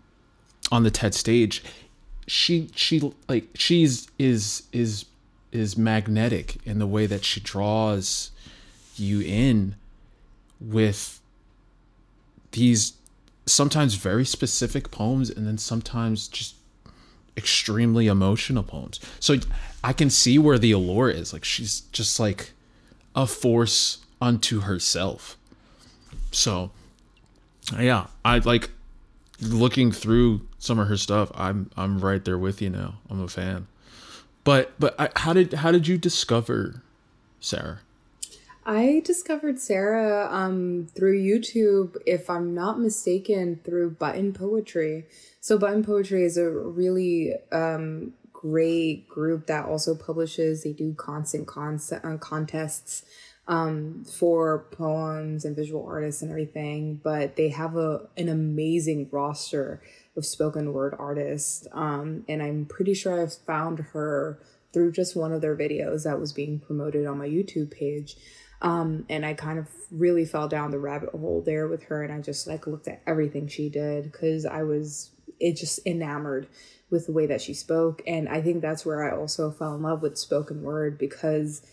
on the TED stage she she like she's is is is magnetic in the way that she draws you in with these sometimes very specific poems and then sometimes just extremely emotional poems. So I can see where the allure is. Like she's just like a force unto herself. So yeah, I like looking through some of her stuff, I'm I'm right there with you now. I'm a fan. But but I, how did how did you discover Sarah? I discovered Sarah um, through YouTube, if I'm not mistaken, through Button Poetry. So Button Poetry is a really um, great group that also publishes. They do constant con- uh, contests um, for poems and visual artists and everything, but they have a an amazing roster of spoken word artists. Um, and I'm pretty sure I've found her through just one of their videos that was being promoted on my YouTube page. Um, and I kind of really fell down the rabbit hole there with her, and I just like looked at everything she did because I was it just enamored with the way that she spoke, and I think that's where I also fell in love with spoken word because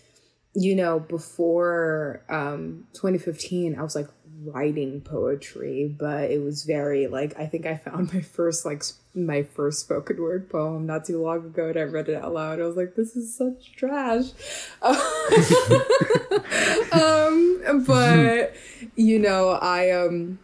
you know, before um, 2015, I was like writing poetry, but it was very like I think I found my first like my first spoken word poem not too long ago, and I read it out loud. I was like, "This is such trash," um, but you know, I um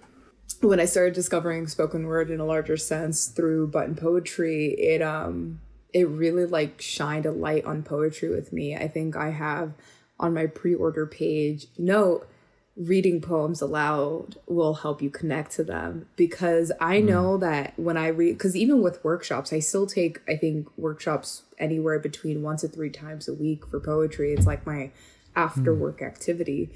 when I started discovering spoken word in a larger sense through button poetry, it um it really like shined a light on poetry with me. I think I have on my pre-order page note reading poems aloud will help you connect to them because I mm. know that when I read because even with workshops I still take I think workshops anywhere between once to three times a week for poetry it's like my after mm. work activity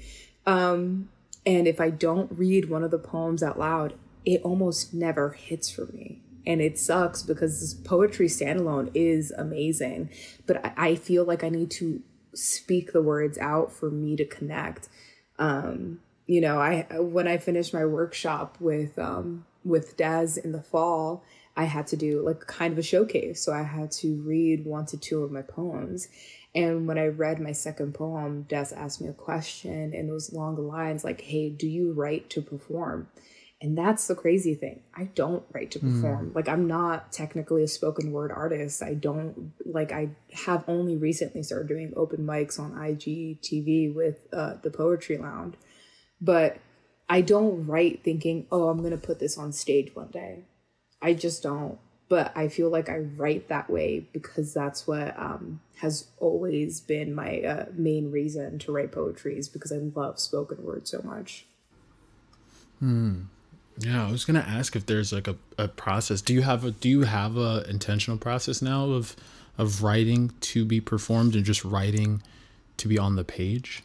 um and if I don't read one of the poems out loud it almost never hits for me and it sucks because this poetry standalone is amazing but I, I feel like I need to speak the words out for me to connect. Um, you know, I when I finished my workshop with um, with Daz in the fall, I had to do like kind of a showcase. So I had to read one to two of my poems. And when I read my second poem, Des asked me a question, and it was along the lines like, "Hey, do you write to perform?" And that's the crazy thing. I don't write to perform. Mm. Like I'm not technically a spoken word artist. I don't like I have only recently started doing open mics on IGTV with uh, the Poetry Lounge. But I don't write thinking, "Oh, I'm going to put this on stage one day." I just don't. But I feel like I write that way because that's what um, has always been my uh, main reason to write poetry is because I love spoken word so much. Hmm. Yeah, I was gonna ask if there's like a, a process. Do you have a do you have a intentional process now of of writing to be performed and just writing to be on the page?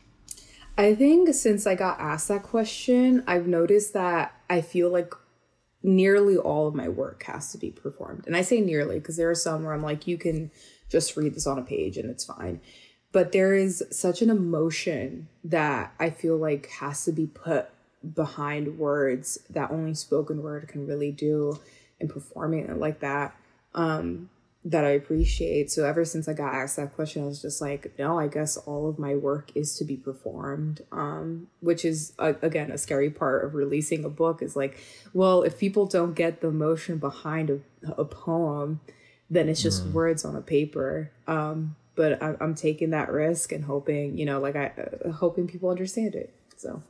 I think since I got asked that question, I've noticed that I feel like nearly all of my work has to be performed. And I say nearly because there are some where I'm like, you can just read this on a page and it's fine. But there is such an emotion that I feel like has to be put behind words that only spoken word can really do and performing it like that um that I appreciate. So ever since I got asked that question, I was just like, no, I guess all of my work is to be performed. Um, which is uh, again a scary part of releasing a book is like, well, if people don't get the emotion behind a, a poem, then it's just mm. words on a paper. Um, but I, I'm taking that risk and hoping, you know, like I uh, hoping people understand it. So.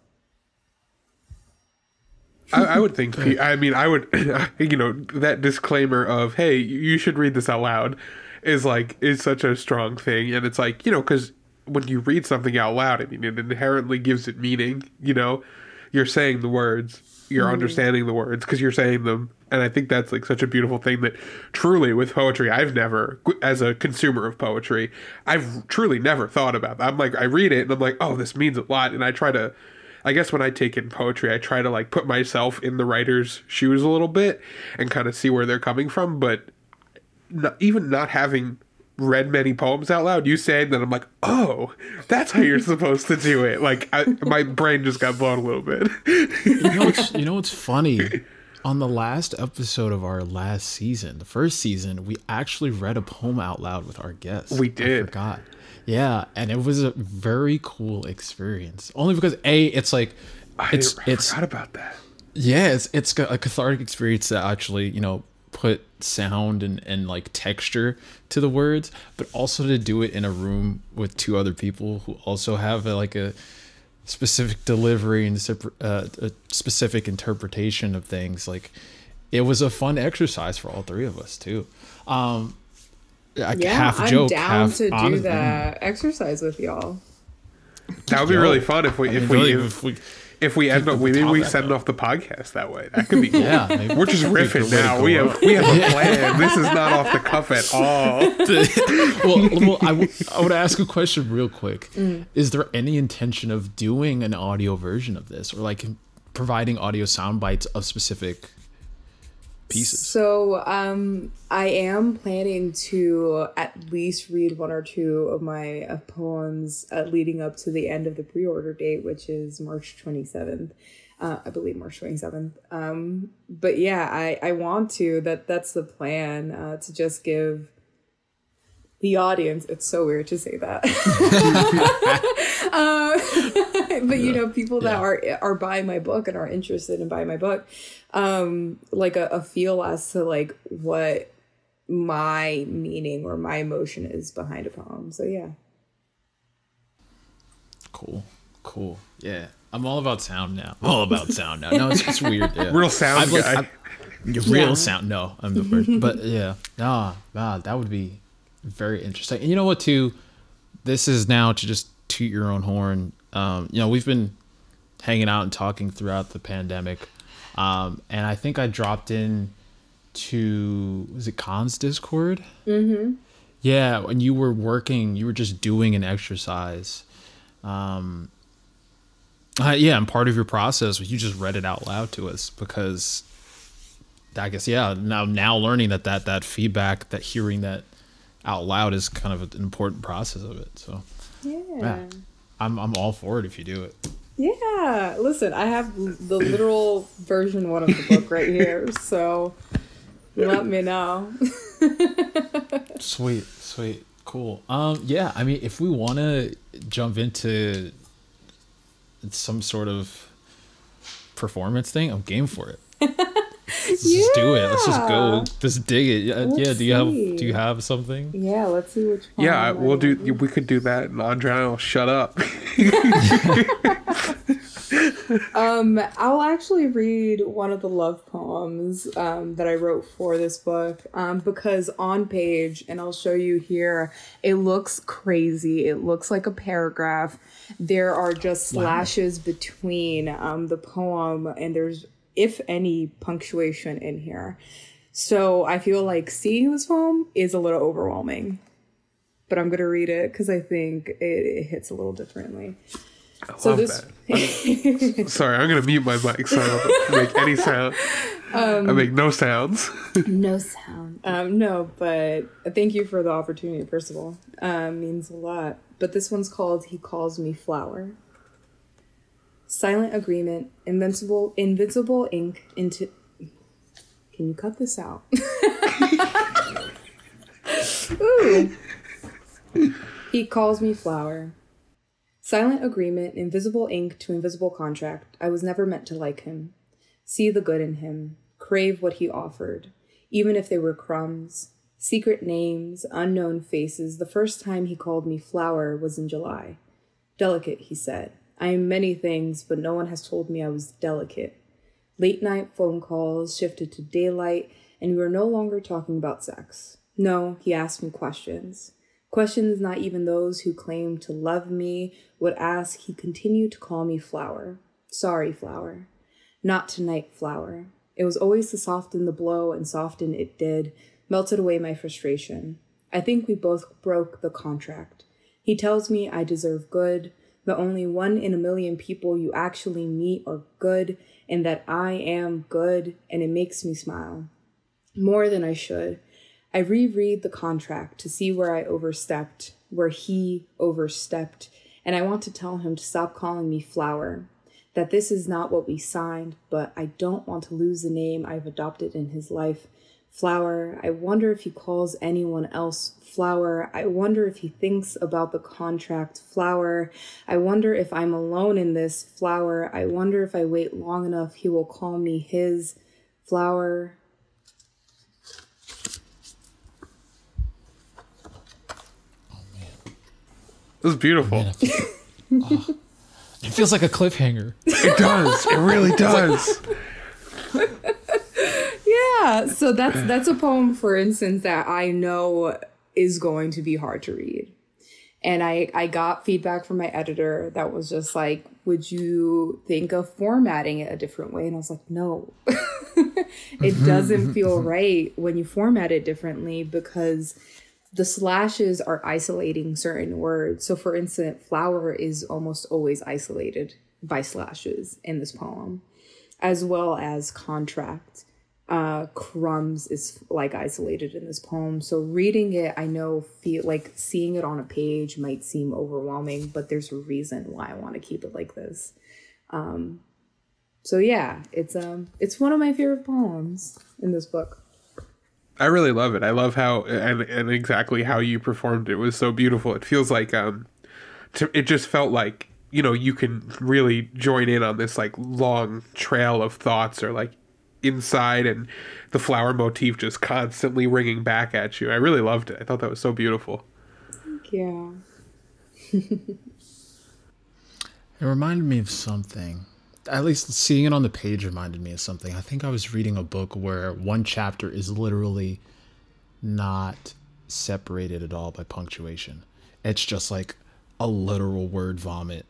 I, I, would think. I mean, I would. You know, that disclaimer of "Hey, you should read this out loud," is like is such a strong thing, and it's like you know, because when you read something out loud, I mean, it inherently gives it meaning. You know, you're saying the words, you're mm. understanding the words because you're saying them, and I think that's like such a beautiful thing that truly with poetry, I've never, as a consumer of poetry, I've truly never thought about that. I'm like, I read it and I'm like, oh, this means a lot, and I try to I guess when I take in poetry, I try to like put myself in the writer's shoes a little bit and kind of see where they're coming from. But not, even not having read many poems out loud, you saying that I'm like, oh, that's how you're supposed to do it. Like I, my brain just got blown a little bit. you know what's you know what's funny? On the last episode of our last season, the first season, we actually read a poem out loud with our guests. We did. I forgot. Yeah, and it was a very cool experience. Only because a it's like it's I, it's forgot about that. Yeah, it's it's a cathartic experience to actually you know put sound and, and like texture to the words, but also to do it in a room with two other people who also have a, like a specific delivery and uh, a specific interpretation of things. Like it was a fun exercise for all three of us too. Um, yeah, half I'm joke, down half to do that exercise with y'all. That would be really fun if we if, we, really, if we if we end up maybe we send off the podcast that way. That could be cool. yeah. Maybe. We're just riffing now. We have we have a plan. this is not off the cuff at all. well, well I, w- I would ask a question real quick. Mm. Is there any intention of doing an audio version of this or like providing audio sound bites of specific pieces? So um, I am planning to at least read one or two of my uh, poems uh, leading up to the end of the pre-order date, which is March 27th. Uh, I believe March 27th. Um, but yeah, I, I want to, that that's the plan, uh, to just give the audience, it's so weird to say that. uh, but you know, people that yeah. are, are buying my book and are interested in buying my book, um like a, a feel as to like what my meaning or my emotion is behind a poem. So yeah. Cool. Cool. Yeah. I'm all about sound now. I'm all about sound now. No it's, it's weird. Yeah. real sound I've, guy. Like, real yeah. sound. No i'm the first but yeah. Ah ah that would be very interesting. And you know what too? This is now to just toot your own horn. Um you know we've been hanging out and talking throughout the pandemic um, and I think I dropped in to was it Khan's Discord? Mm-hmm. Yeah, when you were working, you were just doing an exercise. Um, uh, yeah, and part of your process was you just read it out loud to us because I guess yeah. Now now learning that that that feedback, that hearing that out loud is kind of an important process of it. So yeah, yeah I'm I'm all for it if you do it. Yeah, listen, I have the literal version one of the book right here, so let me know. Sweet, sweet, cool. Um, yeah, I mean, if we want to jump into some sort of performance thing, I'm game for it. Let's just do it. Let's just go. Just dig it. Yeah, Let's yeah. Do you have. Do you have something? Yeah, let's see which. Yeah, I we'll do. want. We could do that, and Andre and I will shut up. Um, I'll actually read one of the love poems um, that I wrote for this book um, because on page, and I'll show you here, it looks crazy. It looks like a paragraph. There are just slashes between um, the poem, and there's, if any, punctuation in here. So I feel like seeing this poem is a little overwhelming. But I'm gonna read it because I think it, it hits a little differently. I So love this that. Sorry, I'm gonna mute my mic so I don't make any sound. I make no sounds. no sound. Um, no, but thank you for the opportunity. First of all, um, means a lot. But this one's called "He Calls Me Flower." Silent agreement, invincible, invincible ink into. Can you cut this out? Ooh. He calls me flower. Silent agreement, invisible ink to invisible contract. I was never meant to like him. See the good in him, crave what he offered, even if they were crumbs. Secret names, unknown faces. The first time he called me flower was in July. Delicate, he said. I am many things, but no one has told me I was delicate. Late night phone calls shifted to daylight, and we were no longer talking about sex. No, he asked me questions. Questions not even those who claimed to love me would ask. He continued to call me flower. Sorry, flower. Not tonight, flower. It was always to soften the blow, and soften it did, melted away my frustration. I think we both broke the contract. He tells me I deserve good, but only one in a million people you actually meet are good, and that I am good, and it makes me smile. More than I should. I reread the contract to see where I overstepped, where he overstepped, and I want to tell him to stop calling me flower. That this is not what we signed, but I don't want to lose the name I've adopted in his life. Flower, I wonder if he calls anyone else Flower. I wonder if he thinks about the contract Flower. I wonder if I'm alone in this Flower. I wonder if I wait long enough he will call me his Flower. This is beautiful. Man, I feel- Oh. It feels like a cliffhanger. It does. It really does. Yeah, so that's that's a poem, for instance, that I know is going to be hard to read. And I, I got feedback from my editor that was just like, would you think of formatting it a different way? And I was like, no. it mm-hmm, doesn't mm-hmm, feel mm-hmm. right when you format it differently because the slashes are isolating certain words. So, for instance, flower is almost always isolated by slashes in this poem, as well as contract. Uh, crumbs is like isolated in this poem. So, reading it, I know, feel like seeing it on a page might seem overwhelming, but there's a reason why I want to keep it like this. Um, so yeah, it's um, it's one of my favorite poems in this book. I really love it. I love how and and exactly how you performed it was so beautiful. It feels like um, to, it just felt like you know you can really join in on this like long trail of thoughts or like inside and the flower motif just constantly ringing back at you. I really loved it. I thought that was so beautiful. Thank you. It reminded me of something. At least seeing it on the page reminded me of something. I think I was reading a book where one chapter is literally not separated at all by punctuation. It's just like a literal word vomit.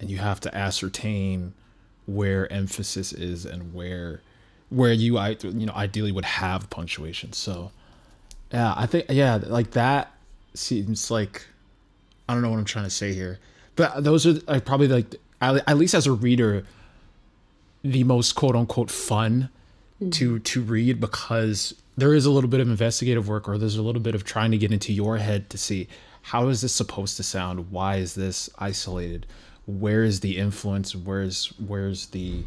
And you have to ascertain where emphasis is and where where you I you know ideally would have punctuation. So yeah, I think yeah, like that seems like I don't know what I'm trying to say here, but those are like probably like at at least as a reader, the most quote unquote fun mm-hmm. to to read because there is a little bit of investigative work or there's a little bit of trying to get into your head to see how is this supposed to sound? Why is this isolated? where is the influence? Where's where's the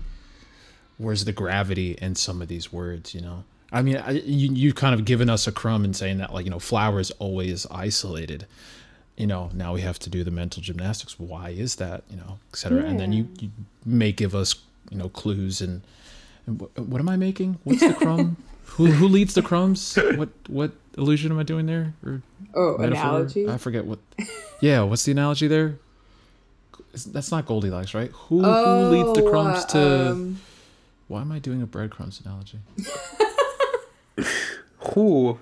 where's the gravity in some of these words? You know, I mean, I, you you kind of given us a crumb in saying that like you know flower is always isolated. You know, now we have to do the mental gymnastics. Why is that? You know, etc. And then you, you may give us you know clues and, and what, what am I making? What's the crumb? who who leads the crumbs? What what illusion am I doing there? Or Oh, metaphor? analogy. I forget what. Yeah, what's the analogy there That's not Goldilocks, right? Who oh, who leads the crumbs uh, to? um, Why am I doing a breadcrumbs analogy? Who?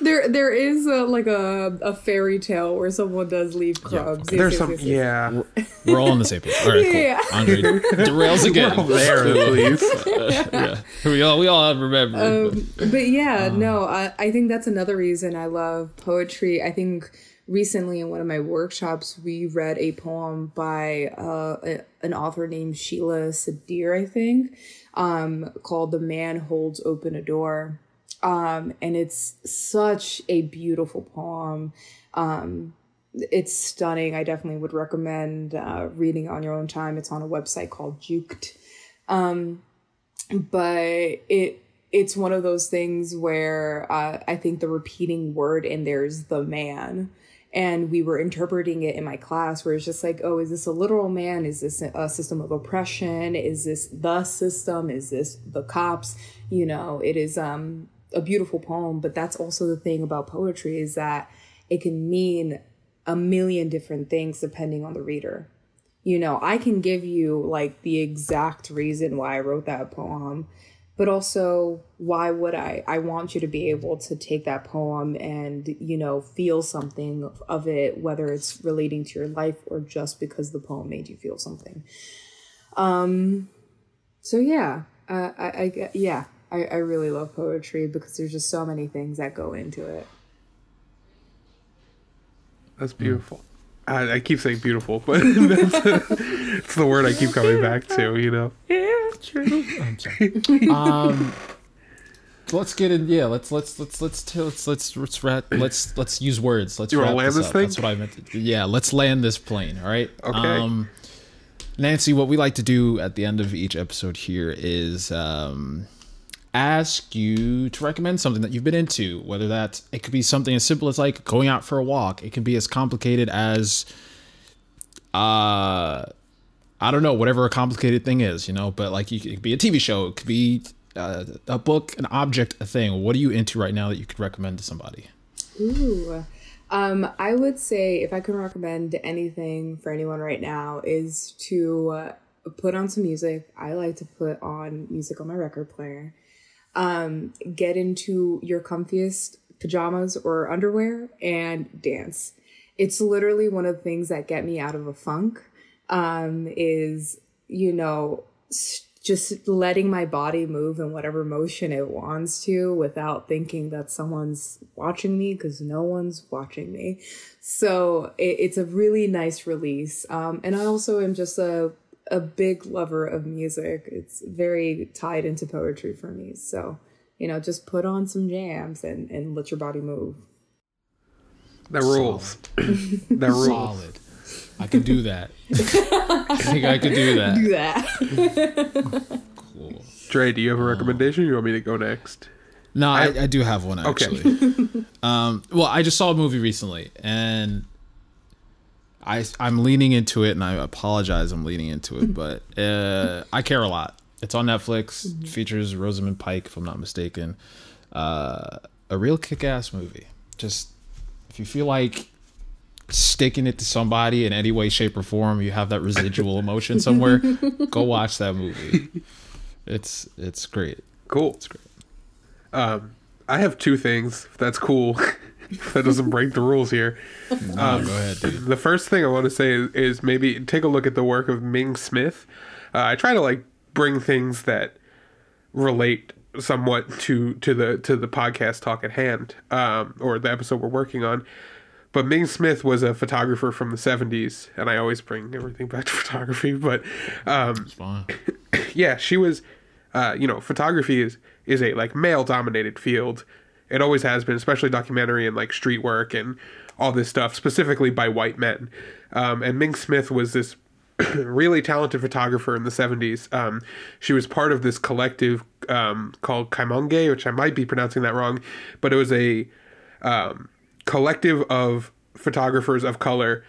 there, there is a, like a, a fairy tale where someone does leave crumbs. Yes, There's yes, some. yes, yes. Yeah. We're all on the same page. All right, cool. Yeah. Andre derails again. We're all there at least. yeah, we all we all have remember. Um, but yeah, no, I, I think that's another reason I love poetry. I think recently in one of my workshops, we read a poem by uh, a, an author named Sheila Sadir, I think, um, called The Man Holds Open a Door. Um, and it's such a beautiful poem. Um, it's stunning. I definitely would recommend uh, reading on your own time. It's on a website called Juked Um, but it it's one of those things where uh, I think the repeating word in there is the man. And we were interpreting it in my class where it's just like, oh, is this a literal man? Is this a system of oppression? Is this the system? Is this the cops? You know, it is um, a beautiful poem, but that's also the thing about poetry is that it can mean a million different things depending on the reader you know, I can give you like the exact reason why I wrote that poem, but also why would I? I want you to be able to take that poem and, you know, feel something of it, whether it's relating to your life or just because the poem made you feel something. Um, so yeah, uh, I, I, yeah, I, I really love poetry because there's just so many things that go into it. That's beautiful. I, I keep saying beautiful, but it's the word I keep coming back to. You know. Yeah, true. I'm sorry. um, let's get in. Yeah, let's let's let's let's let's let's let's rat, let's let's use words. Let's You wrap land this this up. thing? That's what I meant. To, yeah, let's land this plane. All right. Okay. Um, Nancy, what we like to do at the end of each episode here is um, ask you to recommend something that you've been into. Whether that it could be something as simple as like going out for a walk. It can be as complicated as uh I don't know, whatever a complicated thing is, you know, but like you, it could be a TV show, it could be uh, a book, an object, a thing. What are you into right now that you could recommend to somebody? Ooh. Um, I would say if I could recommend anything for anyone right now is to uh, put on some music. I like to put on music on my record player. Um, get into your comfiest pajamas or underwear and dance. It's literally one of the things that get me out of a funk. Um, is you know just letting my body move in whatever motion it wants to without thinking that someone's watching me because no one's watching me. So it, it's a really nice release. Um, and I also am just a, a big lover of music. It's very tied into poetry for me. So, you know, just put on some jams and, and let your body move. That rules. that rules. Solid. I can do that. I think I could do that. Do that. Cool. Dre, do you have a recommendation? You want me to go next? No, I, I do have one Okay. actually. um, well, I just saw a movie recently, and I I'm leaning into it, and I apologize, I'm leaning into it, but uh, I care a lot. It's on Netflix. Features Rosamund Pike, if I'm not mistaken. Uh, a real kick-ass movie. Just if you feel like sticking it to somebody in any way, shape, or form, you have that residual emotion somewhere. go watch that movie. It's it's great. Cool. It's great. Um, I have two things. That's cool. that doesn't break the rules here. No, go ahead, dude. The first thing I want to say is, is maybe take a look at the work of Ming Smith. Uh, I try to like bring things that relate somewhat to to the to the podcast talk at hand, um, or the episode we're working on. But Ming Smith was a photographer from the '70s, and I always bring everything back to photography. But um, Fine. yeah, she was. Uh, you know, photography is is a like male dominated field. It always has been, especially documentary and like street work and all this stuff, specifically by white men. Um, and Ming Smith was this really talented photographer in the 70s. Um, she was part of this collective um, called Kamoinge, which I might be pronouncing that wrong, but it was a um, collective of photographers of color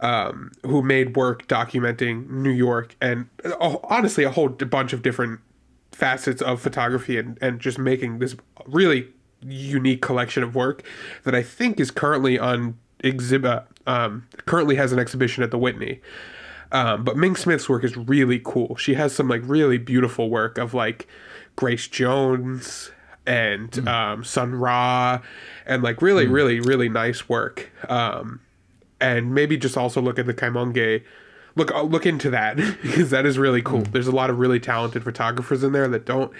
um, who made work documenting New York and uh, honestly a whole bunch of different facets of photography and, and just making this really unique collection of work that I think is currently on exhibit um, currently has an exhibition at the Whitney. Um, but Ming Smith's work is really cool. She has some like really beautiful work of like Grace Jones and mm. um, Sun Ra and like really, mm. really, really nice work. Um, and maybe just also look at the Kamoinge. Look, uh, look into that because that is really cool. Mm. There's a lot of really talented photographers in there that don't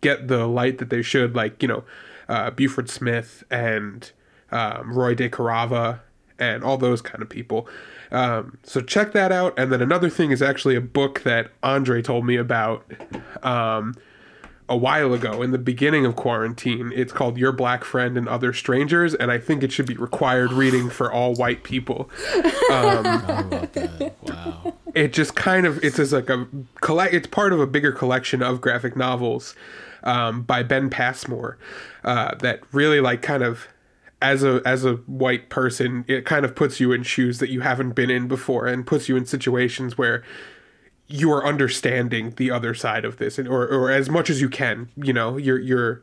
get the light that they should, like you know, uh, Beuford Smith and um, Roy DeCarava and all those kind of people. Um, so check that out. And then another thing is actually a book that Andre told me about um, a while ago in the beginning of quarantine. It's called Your Black Friend and Other Strangers, and I think it should be required reading for all white people. Um, wow. It just kind of it's as like a collect. It's part of a bigger collection of graphic novels um, by Ben Passmore uh, that really like kind of as a as a white person, it kind of puts you in shoes that you haven't been in before, and puts you in situations where you are understanding the other side of this, and or or as much as you can. You know, you're you're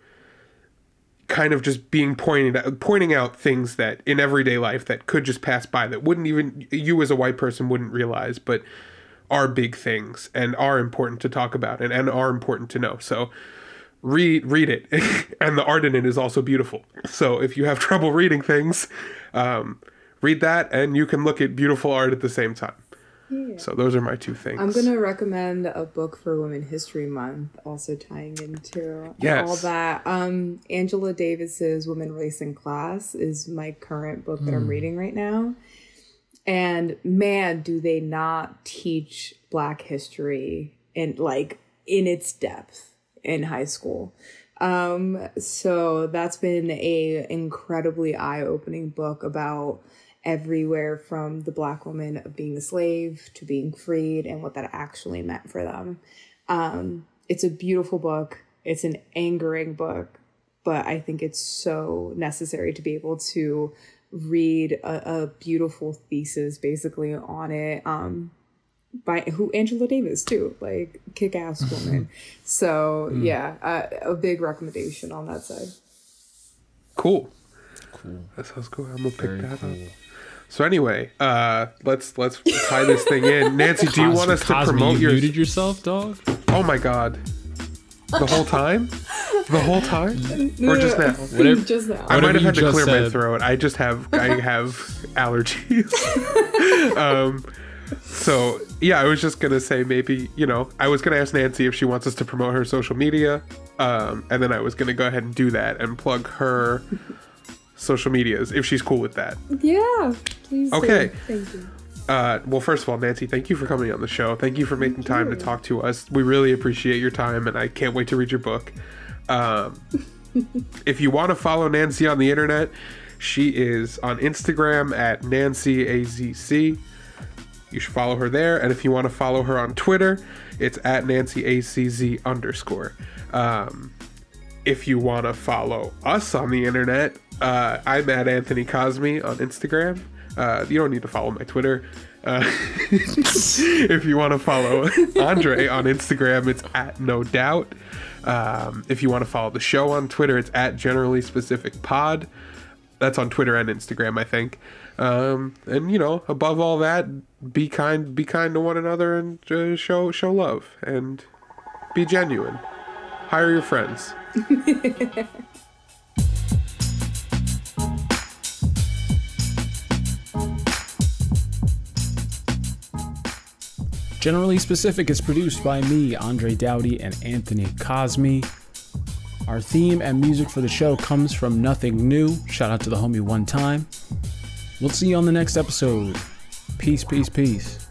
kind of just being pointed pointing out things that in everyday life that could just pass by that wouldn't even you as a white person wouldn't realize, but are big things and are important to talk about and, and are important to know. So read read it and the art in it is also beautiful so if you have trouble reading things um, read that and you can look at beautiful art at the same time yeah. so those are my two things i'm going to recommend a book for women history month also tying into yes. all that um, angela davis's women race and class is my current book that mm. i'm hmm. reading right now and man do they not teach black history in like in its depth in high school. Um, so that's been a incredibly eye-opening book about everywhere from the black woman of being a slave to being freed and what that actually meant for them. Um, it's a beautiful book. It's an angering book, but I think it's so necessary to be able to read a, a beautiful thesis basically on it. Um, by who Angela Davis too, like kick ass woman. so mm. yeah, uh, a big recommendation on that side. Cool. Cool. That sounds cool. I'm gonna pick Very that cool. up. So anyway, uh, let's let's tie this thing in. Nancy, do you want us to Cosby, promote you your? muted yourself, dog? Oh my god. The whole time? The whole time? Or just now? Whatever, just now. I might have had to clear said. my throat. I just have I have allergies. um, so yeah, I was just gonna say maybe you know I was gonna ask Nancy if she wants us to promote her social media, um, and then I was gonna go ahead and do that and plug her social medias if she's cool with that. Yeah, please. Okay. Do. Thank you. Uh, well, first of all, Nancy, thank you for coming on the show. Thank you for making thank time you. to talk to us. We really appreciate your time, and I can't wait to read your book. Um, if you want to follow Nancy on the internet, she is on Instagram at NancyAZC. You should follow her there. And if you want to follow her on Twitter, it's at NancyACZ underscore. Um, if you want to follow us on the internet, uh, I'm at Anthony Cosme on Instagram. Uh, you don't need to follow my Twitter. Uh, if you want to follow Andre on Instagram, it's at No Doubt. Um, if you want to follow the show on Twitter, it's at Generally Specific Pod. That's on Twitter and Instagram, I think. Um, and you know, above all that, be kind, be kind to one another, and uh, show show love and be genuine. Hire your friends. Generally Specific is produced by me, Andre Dowdy, and Anthony Cosme. Our theme and music for the show comes from Nothing New. Shout out to the homie one time. We'll see you on the next episode. Peace, peace, peace.